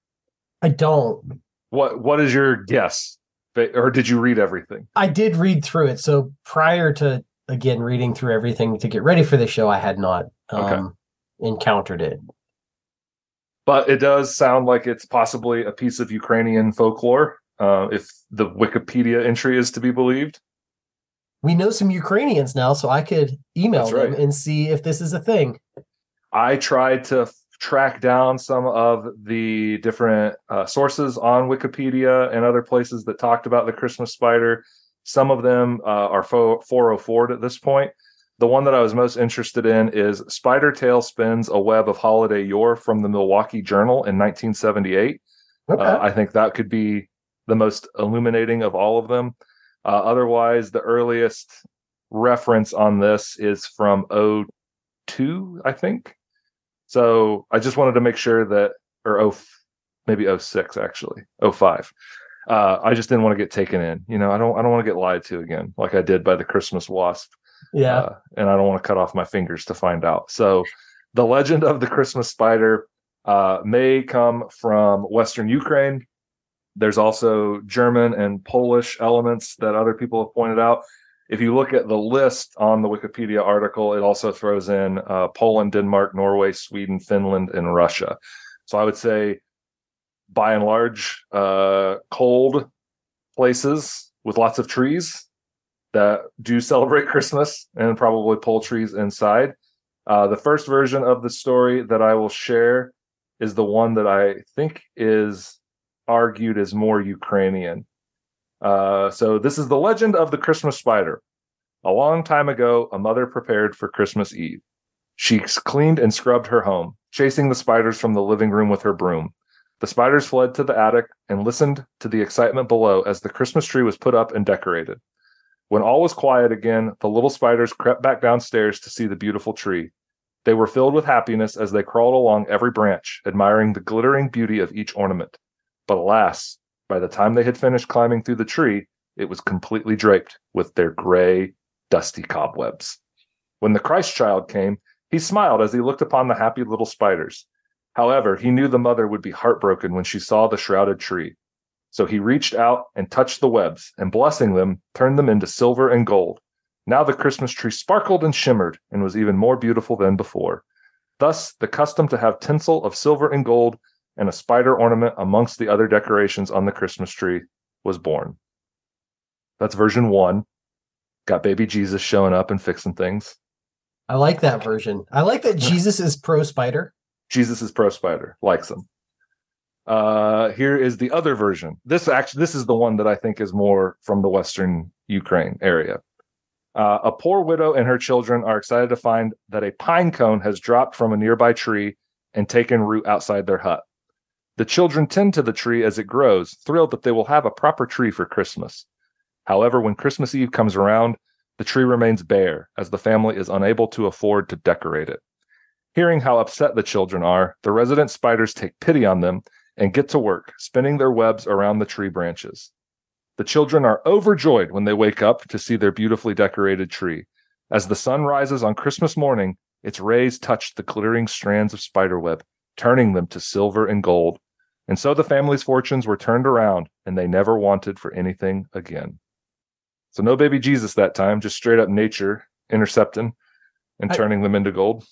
S4: I don't.
S2: What What is your guess? Or did you read everything?
S4: I did read through it. So prior to again reading through everything to get ready for the show, I had not
S2: Okay.
S4: um, encountered it.
S2: but it does sound like it's possibly a piece of Ukrainian folklore, uh, if the Wikipedia entry is to be believed.
S4: We know some Ukrainians now, so I could email
S2: That's
S4: them
S2: right.
S4: and see if this is a thing.
S2: I tried to track down some of the different uh, sources on Wikipedia and other places that talked about the Christmas spider. Some of them uh, are fo- 404 at this point. The one that I was most interested in is Spider Tail Spins a Web of Holiday Yore from the Milwaukee Journal in 1978.
S4: Okay.
S2: Uh, I think that could be the most illuminating of all of them. Uh, otherwise, the earliest reference on this is from 02, I think. So I just wanted to make sure that, or oh, maybe 06 actually, 05. Uh, I just didn't want to get taken in. You know, I don't, I don't want to get lied to again, like I did by the Christmas wasp
S4: yeah.
S2: uh, and I don't want to cut off my fingers to find out. So, the legend of the Christmas spider uh, may come from Western Ukraine. There's also German and Polish elements that other people have pointed out. If you look at the list on the Wikipedia article, it also throws in uh, Poland, Denmark, Norway, Sweden, Finland, and Russia. So I would say, by and large, uh, cold places with lots of trees that do celebrate Christmas and probably pull trees inside. Uh, the first version of the story that I will share is the one that I think is argued as more Ukrainian. Uh, so, this is the legend of the Christmas spider. A long time ago, a mother prepared for Christmas Eve. She cleaned and scrubbed her home, chasing the spiders from the living room with her broom. The spiders fled to the attic and listened to the excitement below as the Christmas tree was put up and decorated. When all was quiet again, the little spiders crept back downstairs to see the beautiful tree. They were filled with happiness as they crawled along every branch, admiring the glittering beauty of each ornament. But alas, by the time they had finished climbing through the tree, it was completely draped with their gray, dusty cobwebs. When the Christ child came, he smiled as he looked upon the happy little spiders. However, he knew the mother would be heartbroken when she saw the shrouded tree. So he reached out and touched the webs, and blessing them, turned them into silver and gold. Now the Christmas tree sparkled and shimmered and was even more beautiful than before. Thus, the custom to have tinsel of silver and gold and a spider ornament amongst the other decorations on the Christmas tree was born. That's version one. Got baby Jesus showing up and fixing things.
S4: I like that version. I like that Jesus is pro spider.
S2: Jesus is pro spider, likes them. Uh, here is the other version. This actually, this is the one that I think is more from the Western Ukraine area. Uh, a poor widow and her children are excited to find that a pine cone has dropped from a nearby tree and taken root outside their hut. The children tend to the tree as it grows, thrilled that they will have a proper tree for Christmas. However, when Christmas Eve comes around, the tree remains bare as the family is unable to afford to decorate it. Hearing how upset the children are, the resident spiders take pity on them and get to work, spinning their webs around the tree branches. The children are overjoyed when they wake up to see their beautifully decorated tree. As the sun rises on Christmas morning, its rays touch the glittering strands of spiderweb, turning them to silver and gold. And so the family's fortunes were turned around, and they never wanted for anything again. So no baby Jesus that time, just straight up nature intercepting and
S4: I-
S2: turning them into gold.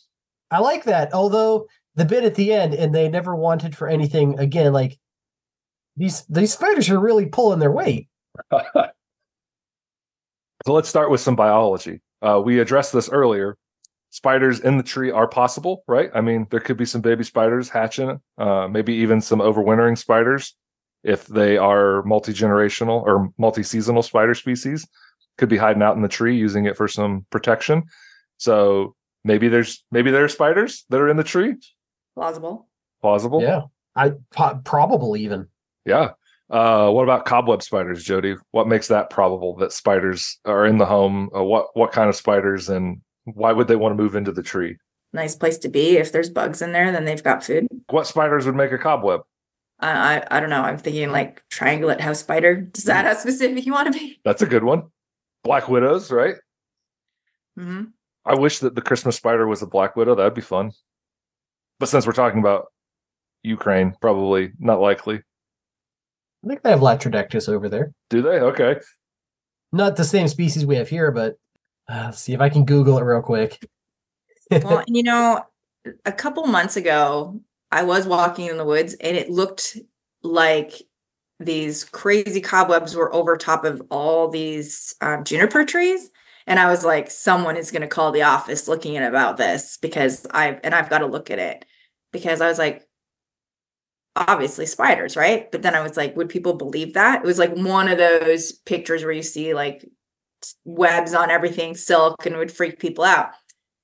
S4: I like that. Although the bit at the end, and they never wanted for anything again. Like these these spiders are really pulling their weight.
S2: So let's start with some biology. Uh, we addressed this earlier. Spiders in the tree are possible, right? I mean, there could be some baby spiders hatching, uh, maybe even some overwintering spiders if they are multi generational or multi seasonal spider species, could be hiding out in the tree using it for some protection. So maybe there's maybe there are spiders that are in the tree.
S3: Plausible.
S2: Plausible.
S4: Yeah, I po- probable even.
S2: Yeah. Uh, what about cobweb spiders, Jody? What makes that probable that spiders are in the home? Uh, what what kind of spiders, and why would they want to move into the tree?
S3: Nice place to be. If there's bugs in there, then they've got food.
S2: What spiders would make a cobweb?
S3: I I, I don't know. I'm thinking like triangulate house spider. Does that how specific you want to be?
S2: That's a good one. Black widows, right?
S3: hmm
S2: I wish that the Christmas spider was a black widow. That'd be fun. But since we're talking about Ukraine, probably not likely.
S4: I think they have Latrodectus over there.
S2: Do they? Okay.
S4: Not the same species we have here, but uh, see if I can Google it real quick.
S3: Well, you know, a couple months ago, I was walking in the woods and it looked like these crazy cobwebs were over top of all these um, juniper trees. And I was like, someone is going to call the office looking at about this because I've, and I've got to look at it because I was like, obviously spiders, right? But then I was like, would people believe that? It was like one of those pictures where you see like webs on everything, silk, and would freak people out.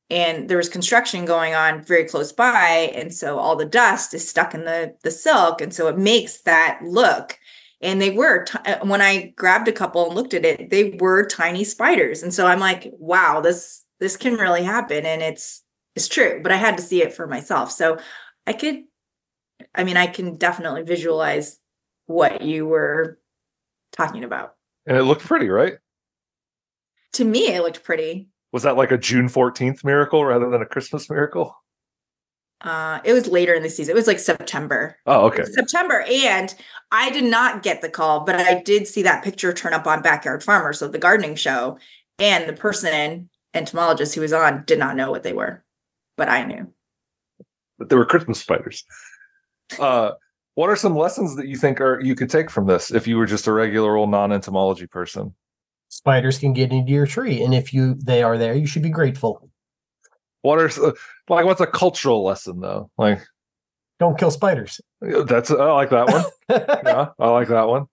S3: And there was construction going on very close by and so all the dust is stuck in the the silk and so it makes that look. And they were t- uh, when i grabbed a couple and looked at it they were tiny spiders. And so i'm like wow this this can really happen and it's it's true but i had to see it for myself. So i could i mean i can definitely visualize what you were talking about.
S2: And it looked pretty, right?
S3: To me it looked pretty
S2: Was that like a June 14th miracle rather than a Christmas miracle?
S3: uh it was later in the season it was like september
S2: Oh, okay.
S3: September. And I did not get the call, but I did see that picture turn up on Backyard Farmer, so the gardening show. And the person, entomologist who was on, did not know what they were, but I knew.
S2: But they were Christmas spiders. Uh, what are some lessons that you think are you could take from this if you were just a regular old non-entomology person?
S4: Spiders can get into your tree, and if you they are there, you should be grateful.
S2: What are like what's a cultural lesson though? Like
S4: Don't kill spiders.
S2: that's I like that one. yeah, I like that one.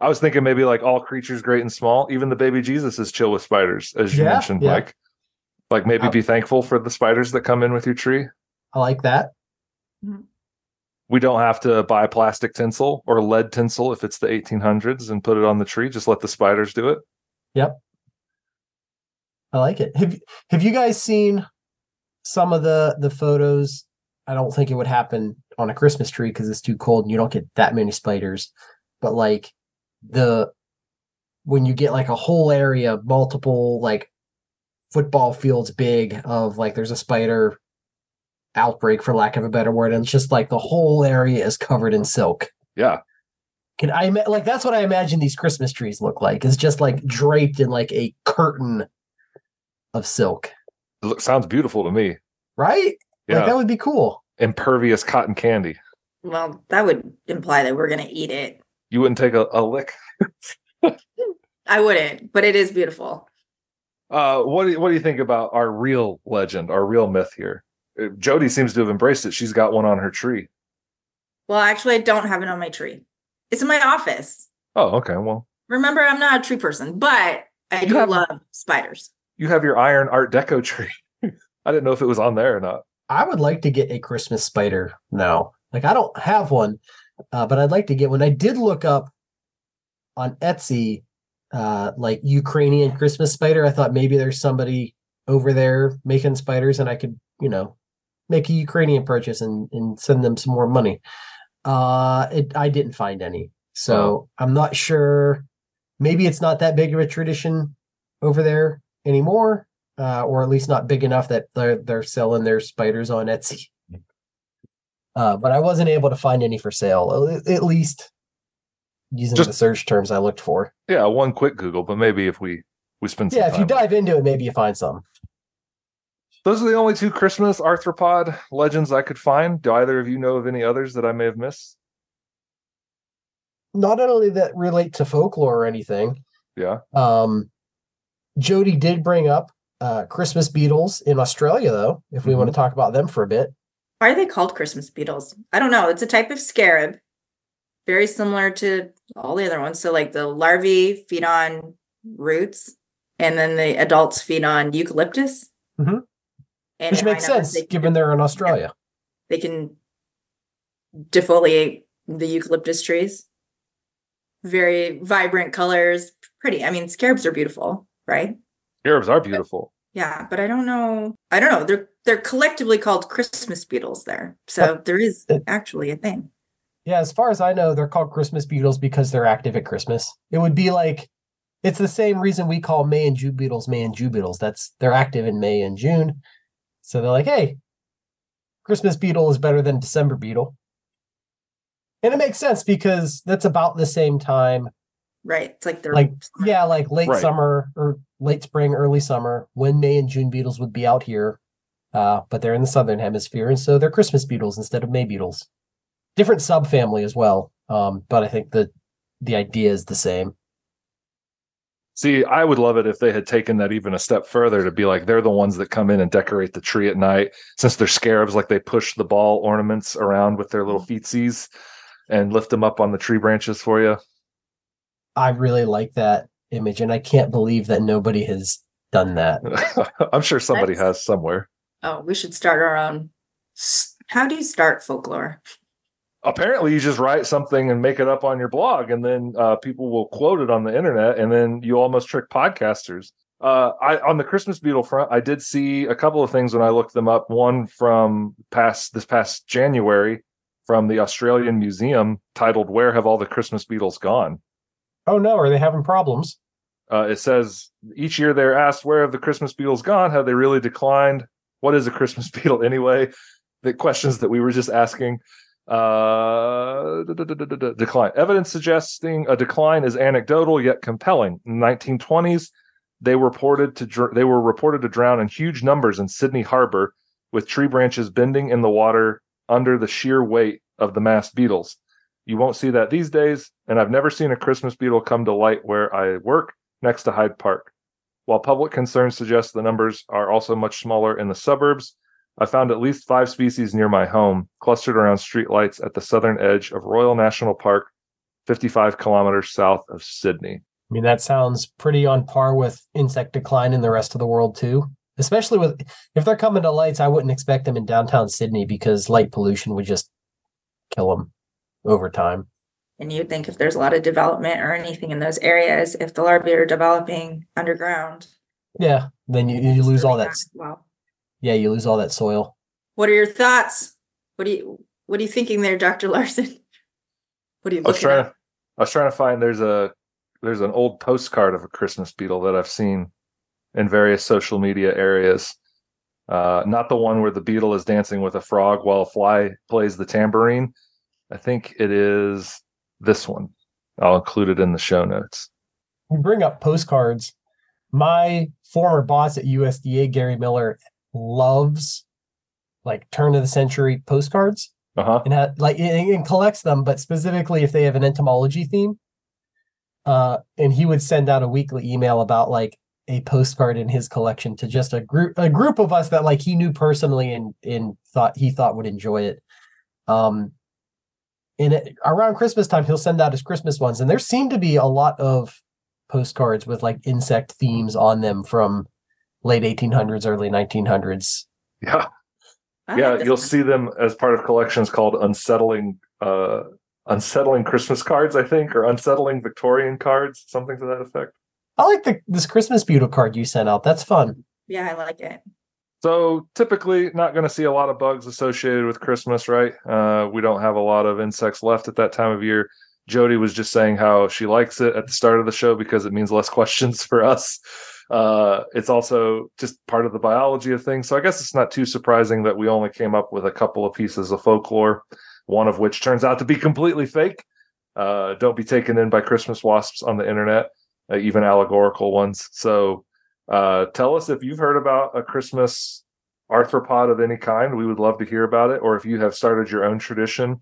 S2: I was thinking maybe like all creatures great and small. Even the baby Jesus is chill with spiders, as you
S4: Yeah,
S2: mentioned,
S4: yeah.
S2: Mike. Like maybe be thankful for the spiders that come in with your tree.
S4: I like that. Mm-hmm.
S2: We don't have to buy plastic tinsel or lead tinsel if it's the 1800s and put it on the tree. Just let the spiders do it.
S4: I like it. Have Have you guys seen some of the the photos? I don't think it would happen on a Christmas tree because it's too cold and you don't get that many spiders. But like the when you get like a whole area, multiple like football fields big of like there's a spider outbreak for lack of a better word, and it's just like the whole area is covered in silk.
S2: Yeah.
S4: Can I like that's what I imagine these Christmas trees look like? It's just like draped in like a curtain of silk,
S2: It look- sounds beautiful to me.
S4: right?
S2: Yeah.
S4: Like that would be cool.
S2: Impervious cotton candy.
S3: Well, that would imply that we're going to eat it.
S2: You wouldn't take a, a lick.
S3: I wouldn't, but it is beautiful.
S2: Uh, what do you, what do you think about our real legend, our real myth here? Uh, Jody seems to have embraced it. She's got one on her tree.
S3: Well, actually, I don't have it on my tree. It's in my office.
S2: Oh, okay. Well,
S3: Remember, I'm not a tree person, but I do
S2: have-
S3: love spiders.
S2: you have your iron Art Deco tree. I didn't know if it was on there or not.
S4: I would like to get a Christmas spider now. Like I don't have one, uh, but I'd like to get one. I did look up on Etsy, uh, like Ukrainian Christmas spider. I thought maybe there's somebody over there making spiders, and I could, you know, make a Ukrainian purchase and and send them some more money. Uh, it I didn't find any, so I'm not sure. Maybe it's not that big of a tradition over there anymore uh, or at least not big enough that they're they're selling their spiders on Etsy. Uh, but I wasn't able to find any for sale, at- least using
S2: Just-
S4: the search terms I looked for.
S2: Yeah, one quick Google, but maybe if we we spend some
S4: Yeah, if you dive into it, maybe you find some.
S2: Those are the only two Christmas arthropod legends I could find. Do either of you know of any others that I may have missed?
S4: Not only that relate to folklore or anything.
S2: Yeah.
S4: Um, Jody did bring up uh, Christmas beetles in Australia, though, if we want to talk about them for a bit.
S3: Why are they called Christmas beetles? I don't know. It's a type of scarab, very similar to all the other ones. So, like the larvae feed on roots, and then the adults feed on eucalyptus.
S4: Mhm.
S3: And
S4: Which makes sense
S3: they
S4: given they're in Australia.
S3: they can defoliate the eucalyptus trees. Very vibrant colors, pretty. I mean, scarabs are beautiful, right?
S2: Arabs are beautiful.
S3: Yeah, but I don't know. I don't know. They're they're collectively called Christmas beetles there. So there is actually a thing.
S4: Yeah, as far as I know, they're called Christmas beetles because they're active at Christmas. It would be like it's the same reason we call May and June beetles May and June beetles. That's they're active in May and June. So they're like, hey, Christmas beetle is better than December beetle. And it makes sense because that's about the same time.
S3: Right. It's like they're
S4: Like, yeah, like late
S2: Right.
S4: summer or late spring, early summer, when May and June beetles would be out here. Uh, but they're in the southern hemisphere, and so they're Christmas beetles instead of May beetles. Different subfamily as well. Um, but I think the the idea is the same.
S2: See, I would love it if they had taken that even a step further to be like they're the ones that come in and decorate the tree at night. Since they're scarabs, like they push the ball ornaments around with their little mm. feetsies and lift them up on the tree branches for you.
S4: I really like that image, and I can't believe that nobody has done that.
S2: I'm sure somebody
S3: That's-
S2: has somewhere.
S3: oh, we should start our own. How do you start folklore?
S2: Apparently, you just write something and make it up on your blog, and then uh, people will quote it on the internet, and then you almost trick podcasters. Uh, I on the Christmas beetle front, I did see a couple of things when I looked them up. One from past this past January from the Australian Museum titled "Where Have All the Christmas Beetles Gone?"
S4: Oh no, are they having problems?
S2: Uh, it says each year they're asked, "Where have the Christmas beetles gone? Have they really declined? What is a Christmas beetle anyway?" The questions that we were just asking. Uh, decline. Evidence suggesting a decline is anecdotal yet compelling. In the 1920s, they reported to dr- they were reported to drown in huge numbers in Sydney Harbor, with tree branches bending in the water under the sheer weight of the massed beetles. You won't see that these days, and I've never seen a Christmas beetle come to light where I work next to Hyde Park. While public concerns suggest the numbers are also much smaller in the suburbs, I found at least five species near my home, clustered around streetlights at the southern edge of Royal National Park, 55 kilometers south of Sydney.
S4: I mean, that sounds pretty on par with insect decline in the rest of the world too. Especially with if they're coming to lights, I wouldn't expect them in downtown Sydney because light pollution would just kill them over time.
S3: And you'd think if there's a lot of development or anything in those areas, if the larvae are developing underground,
S4: Yeah, then you, you lose all that.
S3: Wow.
S4: Yeah, you lose all that soil.
S3: What are your thoughts? What do you what are you thinking there, Dr. Larson? What are you
S2: I was trying
S3: at?
S2: to, I was trying to find there's a there's an old postcard of a Christmas beetle that I've seen in various social media areas. Uh, not the one where the beetle is dancing with a frog while a fly plays the tambourine. I think it is this one. I'll include it in the show notes.
S4: You bring up postcards. My former boss at USDA, Gary Miller, loves like turn of the century postcards
S2: Uh huh.
S4: and ha- like and, and collects them, but specifically if they have an entomology theme. Uh, and he would send out a weekly email about like a postcard in his collection to just a group a group of us that like he knew personally and and thought he thought would enjoy it. Um, and it, around Christmas time, he'll send out his Christmas ones, and there seem to be a lot of postcards with like insect themes on them from late 1800s, early 1900s.
S2: Yeah.
S3: I
S2: yeah,
S3: like
S2: you'll
S3: one.
S2: see them as part of collections called unsettling uh unsettling Christmas cards, I think, or unsettling Victorian cards, something to that effect.
S4: I like the this Christmas beetle card you sent out. That's fun.
S3: Yeah, I like it.
S2: So typically not going to see a lot of bugs associated with Christmas, right? Uh, we don't have a lot of insects left at that time of year. Jody was just saying how she likes it at the start of the show because it means less questions for us. Uh, it's also just part of the biology of things. So I guess it's not too surprising that we only came up with a couple of pieces of folklore, one of which turns out to be completely fake. Uh, don't be taken in by Christmas wasps on the internet, uh, even allegorical ones. So uh, tell us if you've heard about a Christmas arthropod of any kind. We would love to hear about it. Or if you have started your own tradition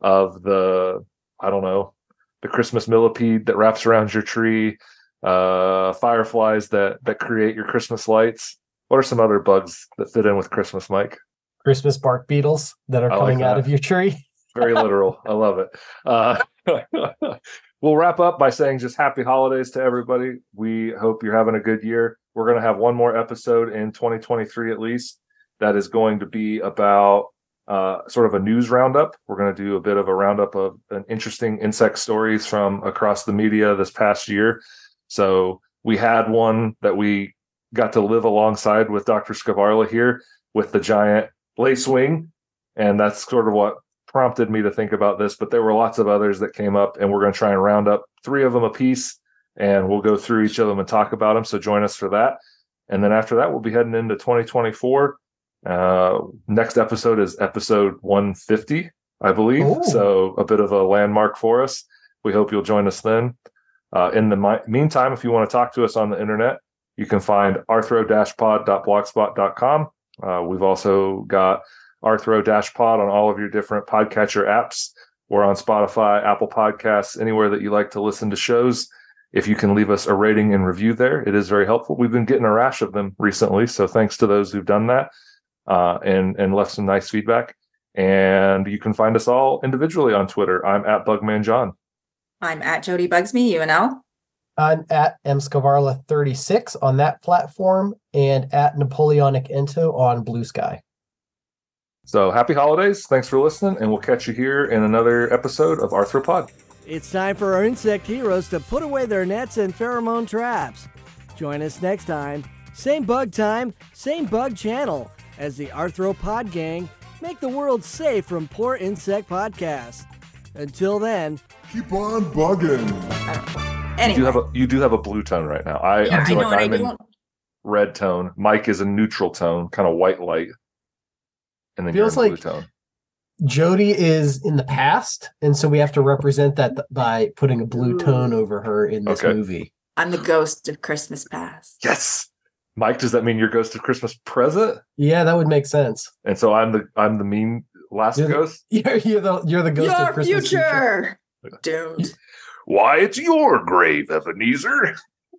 S2: of the, I don't know, the Christmas millipede that wraps around your tree, uh, fireflies that that create your Christmas lights. What are some other bugs that fit in with Christmas, Mike?
S4: Christmas bark beetles that are
S2: I like
S4: coming out of your tree.
S2: Very literal. I love it. Uh, we'll wrap up by saying just happy holidays to everybody. We hope you're having a good year. We're going to have one more episode in 2023 at least that is going to be about uh, sort of a news roundup. We're going to do a bit of a roundup of an interesting insect stories from across the media this past year. So we had one that we got to live alongside with Dr. Skvarla here with the giant lacewing. And that's sort of what prompted me to think about this. But there were lots of others that came up, and we're going to try and round up three of them a piece, and we'll go through each of them and talk about them. So join us for that. And then after that, we'll be heading into 2024. Uh, next episode is episode 150, I believe.
S4: Ooh.
S2: So a bit of a landmark for us. We hope you'll join us then. Uh, in the mi- meantime, if you want to talk to us on the internet, you can find arthro-pod.blogspot.com. Uh, we've also got arthro-pod on all of your different podcatcher apps. We're on Spotify, Apple Podcasts, anywhere that you like to listen to shows. If you can leave us a rating and review there, it is very helpful. We've been getting a rash of them recently, so thanks to those who've done that uh, and and left some nice feedback. And you can find us all individually on Twitter. I'm at Bugman John.
S3: I'm at Jody Bugsme, UNL.
S4: I'm at mskvarla36 on that platform and at Napoleonic Ento on Blue Sky.
S2: So happy holidays. Thanks for listening, and we'll catch you here in another episode of Arthropod.
S1: It's time for our insect heroes to put away their nets and pheromone traps. Join us next time, same bug time, same bug channel, as the Arthropod gang make the world safe from poor insect podcasts. Until then,
S5: Keep on bugging.
S3: I.
S2: You do have a you do have a blue tone right now. I,
S3: yeah,
S2: I
S3: I
S2: feel
S3: know,
S2: like
S3: and I
S2: I'm in red tone. Mike is a neutral tone, kind of white light, and then
S4: Feels
S2: you're in
S4: like-
S2: blue tone.
S4: Jody is in the past, and so we have to represent that by putting a blue tone over her in this
S2: Okay.
S4: movie.
S3: I'm the ghost of Christmas past.
S2: Yes, Mike. Does that mean you're Ghost of Christmas Present?
S4: Yeah, that would make sense.
S2: And so I'm the I'm the mean last
S4: You're the-
S2: ghost.
S4: You're, you're the you're the ghost
S3: Your
S4: of Christmas
S3: future. Doomed.
S2: Why, it's your grave, Ebenezer.